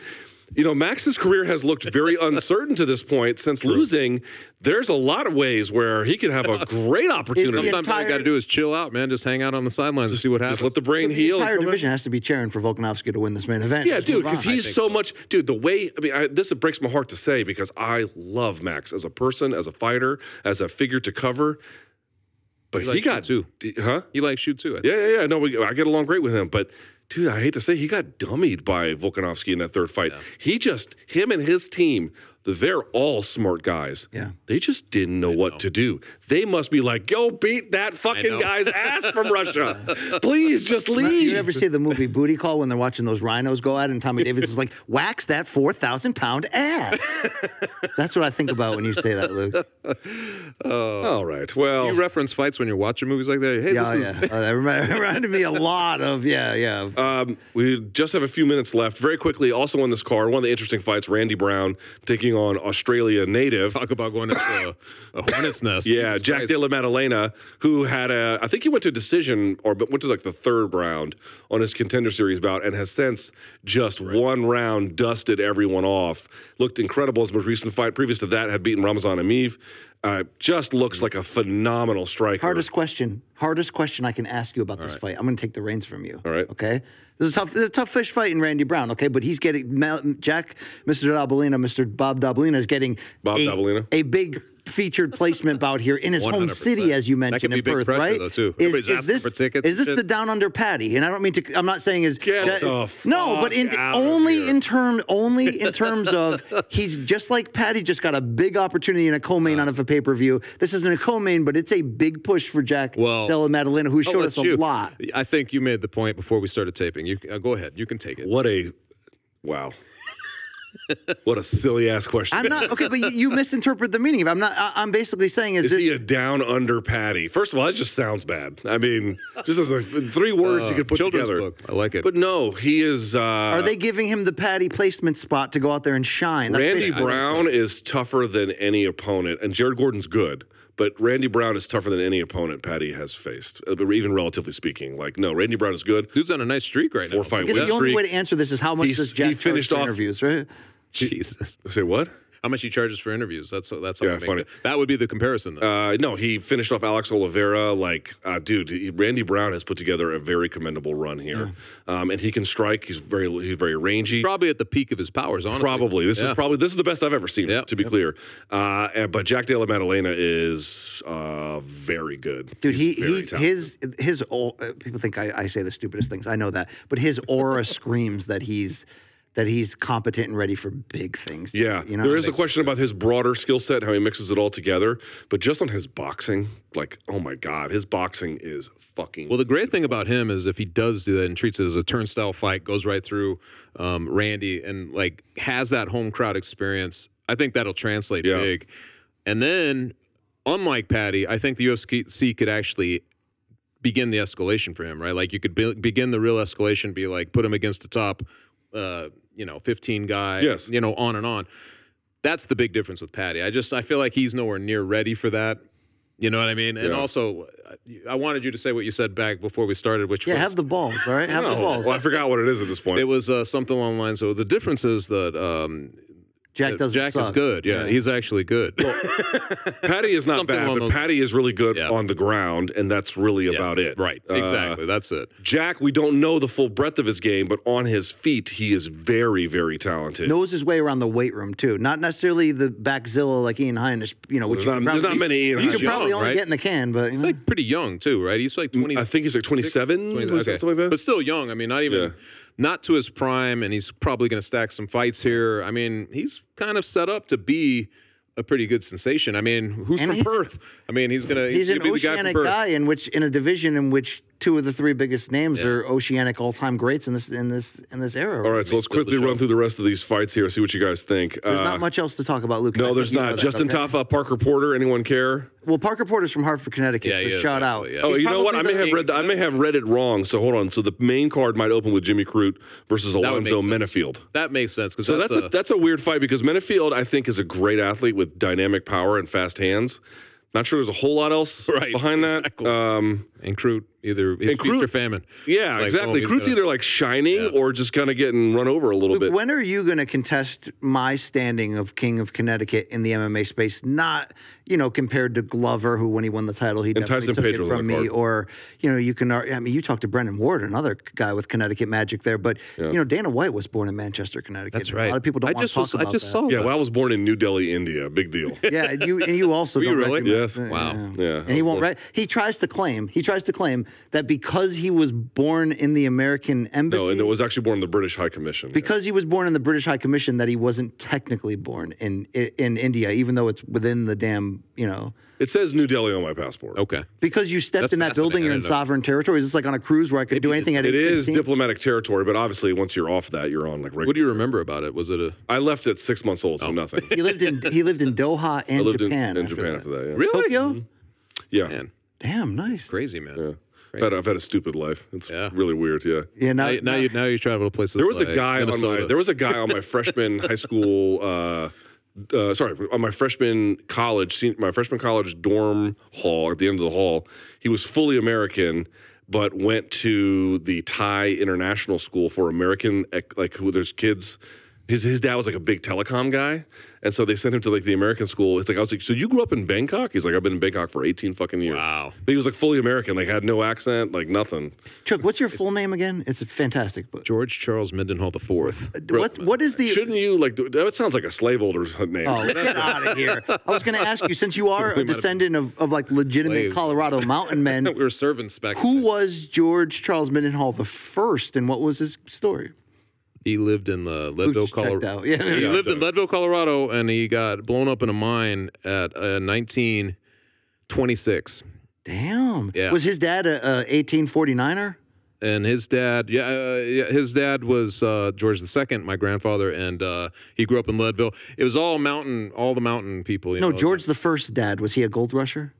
You know, Max's career has looked very uncertain to this point since losing. There's a lot of ways where he could have a great opportunity. Sometimes all you got to do is chill out, man. Just hang out on the sidelines and see what happens. Just let the brain the heal. The entire Come in. division has to be cheering for Volkanovski to win this main event. Yeah, Just dude, because he's so much, dude. The way I mean, I, this breaks my heart to say because I love Max as a person, as a fighter, as a figure to cover. But He he, likes got you huh? He likes shoot too. I think. Yeah, yeah, yeah. No, we, I get along great with him, but dude, I hate to say he got dummied by Volkanovski in that third fight. He just him and his team. They're all smart guys. Yeah. They just didn't know what to do. They must be like, go beat that fucking guy's ass from Russia. Please just leave. You ever see the movie Booty Call when they're watching those rhinos go at it and Tommy Davis is like, wax that 4,000 pound ass? That's what I think about when you say that, Luke. Oh. All right. Well, You reference fights when you're watching movies like that. Hey, Yeah, this is yeah. Uh, that reminded me a lot of, yeah, yeah. Um, we just have a few minutes left. Very quickly, also on this card, one of the interesting fights: Randy Brown taking on Australia native. talk about going into a, a hornet's nest. Yeah, Jesus Jack Christ. Della Maddalena, who had a, I think he went to a decision or but went to like the third round on his contender series bout, and has since just one round dusted everyone off. Looked incredible in his most recent fight. Previous to that, had beaten Ramazan Emeev. Uh, just looks like a phenomenal striker. Hardest question, hardest question I can ask you about this fight. I'm going to take the reins from you. All right. Okay. This is a tough, this is a tough fish fight in Randy Brown. Okay, but he's getting Jack, Mr. Dabalina, Mr. Bob Dabalina is getting Bob a, Dabalina. a big featured placement bout here in his home 100%. city, as you That mentioned be in big Perth, right? though, too. Is, is asking this for tickets is this the down under patty? And I don't mean to. I'm not saying is Get the no, but in fuck out of only in term only in terms of he's just like Paddy just got a big opportunity in a co-main Uh. on a pay per view. This isn't a co-main, but it's a big push for Jack Well, Della Maddalena, who showed let us a you- lot. I think you made the point before we started taping. You uh, go ahead. You can take it. What a wow. what a silly ass question. I'm not okay, but you, you misinterpret the meaning. of. I'm not. I, I'm basically saying is, Is this he a down under patty? First of all, that just sounds bad. I mean, just as a, three words you could put Uh, children's together. book. I like it. But no, he is. Uh, are they giving him the Paddy placement spot to go out there and shine? That's Randy Brown is tougher than any opponent, and Jared Gordon's good. But Randy Brown is tougher than any opponent Paddy has faced, uh, even relatively speaking. Like, no, Randy Brown is good. Dude's on a nice streak right Four now. fight I guess win the only way to answer this is how much He's- does Jack he finished off- interviews, right? Jesus. Say what? How much he charges for interviews? That's that's how Yeah, I make funny. it. That would be the comparison. Though. Uh, no, he finished off Alex Oliveira. Like, uh, dude, he, Randy Brown has put together a very commendable run here, um, and he can strike. He's very, he's very rangy. Probably at the peak of his powers. Honestly, Probably. This is probably this is the best I've ever seen. Yeah. To be clear, uh, and- but Jack Della Maddalena is uh, very good. Dude, he, He's very he his his au- uh, people think I, I say the stupidest things. I know that, but his aura screams that he's that he's competent and ready for big things. Yeah, you know. there is a question about his broader skill set, how he mixes it all together. But just on his boxing, like, oh my god, his boxing is fucking. Well, the great thing about him is if he does do that and treats it as a turnstile fight, goes right through um, Randy and like has that home crowd experience, I think that'll translate Yeah. big. And then, unlike Paddy, I think the UFC could actually begin the escalation for him, right? Like you could be, begin the real escalation, be like put him against the top uh, you know, 15 guy, Yes. you know, on and on. That's the big difference with Paddy. I just I feel like he's nowhere near ready for that. You know what I mean? And Yeah. also, I- I wanted you to say what you said back before we started, which Yeah, was have the balls, all right? Have the balls. Well, I forgot what it is at this point. it was uh, something along the lines. So the difference is that um, Jack doesn't Jack is good. Yeah, he's actually good. Paddy is not Something bad, but those- Paddy is really good Yeah. on the ground, and that's really Yeah, about it. Right. Uh, Exactly. That's it. Jack, we don't know the full breadth of his game, but on his feet, he is very, very talented. knows his way around the weight room too. Not necessarily the backzilla like Ian Heinisch, you know, which There's you not- could there's not many Ian You could probably Young, only right? get in the can, but He's know. like pretty young too, right? He's like 20. I think he's like 27, 20 something like that. But still young. I mean, not even Yeah. Not to his prime, and he's probably going to stack some fights here. I mean, he's kind of set up to be a pretty good sensation. I mean, who's And from Perth? I mean, he's gonna He's an gonna be the guy oceanic guy in which in a division in which two of the three biggest names are oceanic all-time greats in this in this in this era. All right, so let's quickly run through the rest of these fights here, see what you guys think. There's Uh, not much else to talk about, Luke. No, there's not. Justin Tafa, Parker Porter. Anyone care? Well, Parker Porter's from Hartford, Connecticut. Yeah, so he is, shout out. yeah. Oh, He's you know what? I may have read. I may have read it wrong. So hold on. So the main card might open with Jimmy Crute versus That would Alonzo sense. Menifield. That makes sense because So that's a, that's a weird fight because Menifield, I think, is a great athlete with dynamic power and fast hands. Not sure there's a whole lot else Right, behind that. Um, and Crute either his And feast or famine. yeah, Like, exactly. oh, Crute's either like shining Yeah. or just kind of getting run over a little Luke, bit. when are you going to contest my standing of King of Connecticut in the MMA space? Not, you know, compared to Glover, who when he won the title, he definitely Tyson took Pedro's it from me. card. Or, you know, you can. I mean, you talked to Brendan Ward, another guy with Connecticut magic there. But you know, Dana White was born in Manchester, Connecticut. That's right. A lot of people don't I want just to talk was, about I just that. saw yeah, that. well, I was born in New Delhi, India. Big deal. Yeah, and you and you also Were you don't really? recognize- Yes. Wow. Yeah, And he won't. Re- he tries to claim. He tries to claim that because he was born in the American embassy. No, and it was actually born in the British High Commission. because he was born in the British High Commission that he wasn't technically born in in India, even though it's within the damn you know. it says New Delhi on my passport. Okay. Because you stepped That's in that building, you're in sovereign territory. Is this like on a cruise where I could do anything at It age is 16? diplomatic territory, but obviously once you're off that, you're on like regular. What do you remember about it? Was it a I left at six months old, so oh. nothing. He lived in he lived in Doha and I lived in, Japan. in after Japan that. after that. Yeah. really Tokyo. Mm-hmm. Yeah. man? Damn, nice. Crazy man. Yeah. I've had, I've had a stupid life. It's Yeah. really weird. Yeah. Yeah, now, Now, you- now you now you travel to places. There was a like guy on my there was a guy on my freshman high school uh, uh, sorry on my freshman college my freshman college dorm hall at the end of the hall he was fully American but went to the Thai International School for American like who there's kids his his dad was like a big telecom guy and so they sent him to like the American school it's like I was like so you grew up in Bangkok he's like I've been in Bangkok for 18 fucking years Wow. but he was like fully American like had no accent like nothing Chuck, what's your full name again? It's a fantastic book. George Charles Mindenhall the Fourth. Uh, what what is the shouldn't you like that sounds like a slave holder's name Oh, get out of here! I was going to ask you, since you are a descendant of, of like legitimate slaves. Colorado mountain men, we were serving spec. who was George Charles Mindenhall the first, and what was his story? He lived in the Leadville, Colorado. Yeah, He lived in Leadville, Colorado, and he got blown up in a mine at uh, 1926. Damn. Yeah. Was his dad a, a 1849er? And his dad, yeah, uh, yeah his dad was uh, George II, my grandfather, and uh, he grew up in Leadville. It was all mountain, all the mountain people. You No, know, George the first dad. Was he a gold rusher?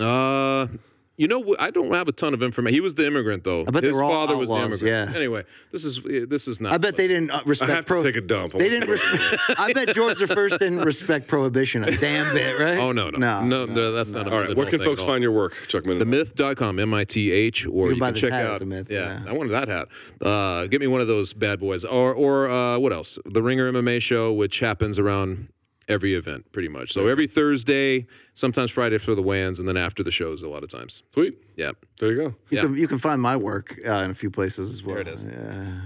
Uh, you know, I don't have a ton of information. He was the immigrant, though. I bet they His were all father was the immigrant. yeah. Anyway, this is this is not. I bet they didn't uh, respect. I have to take a dump. They didn't. Respect, I bet George the first didn't respect prohibition a damn bit, right? Oh no, no, no, no, no, that's not. All right where can folks find your work Chuck Minute Themyth.com, M I T H, or You you, can check hat out. The Myth, yeah, yeah. I wanted that hat. Uh, get me one of those bad boys, or or uh, what else? The Ringer MMA show, which happens around every event, pretty much. So every Thursday, sometimes Friday for the weigh-ins, and then after the shows, a lot of times. sweet Yeah, there you go You, Yeah. can, you can find my work uh, in a few places as well. There it is. Yeah.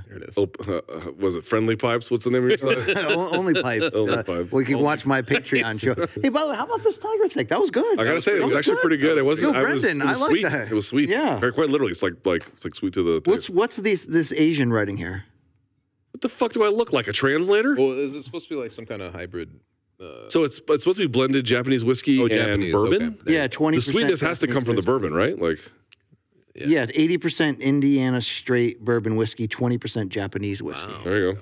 there it is. Oh, uh, uh, was it Friendly Pipes? What's the name of your site? Only pipes. Only Uh, pipes. Well, you can watch my Patreon show. Hey, by the way, how about this tiger thing? That was good. I gotta say, it That was actually good. pretty good. It wasn't. Yo, I was, Brendan, it was I like sweet. that. It was sweet. Yeah. Or quite literally, it's like like it's like sweet to the. What's taste. what's these this Asian writing here? what the fuck do I look like? A translator? Well, is it supposed to be like some kind of hybrid? So it's it's supposed to be blended Japanese whiskey Oh, and Japanese, bourbon. okay. Yeah, twenty. The sweetness has to come from the bourbon, right? Like Yeah, eighty percent Indiana straight bourbon whiskey, twenty percent Japanese whiskey. there you go.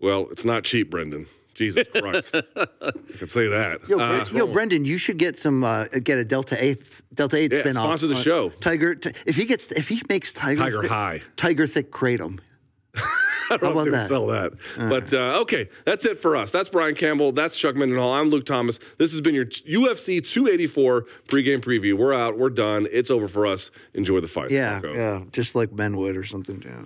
Well, it's not cheap, Brendan. Jesus Christ, I can say that. Yo, Uh, yo, Brendan, you should get some uh, get a Delta Eight Delta Eight Yeah, spin off. sponsor the show. Tiger. T- if he gets if he makes Tiger Tiger Thick- High. Tiger Thick kratom. I don't How know if they would that? sell that. But uh, okay, that's it for us. That's Brian Campbell. That's Chuck Mindenhall. I'm Luke Thomas. This has been your UFC 284 pregame preview. We're out. We're done. It's over for us. Enjoy the fight. Yeah, Marco. yeah, just like Ben would or something. Yeah.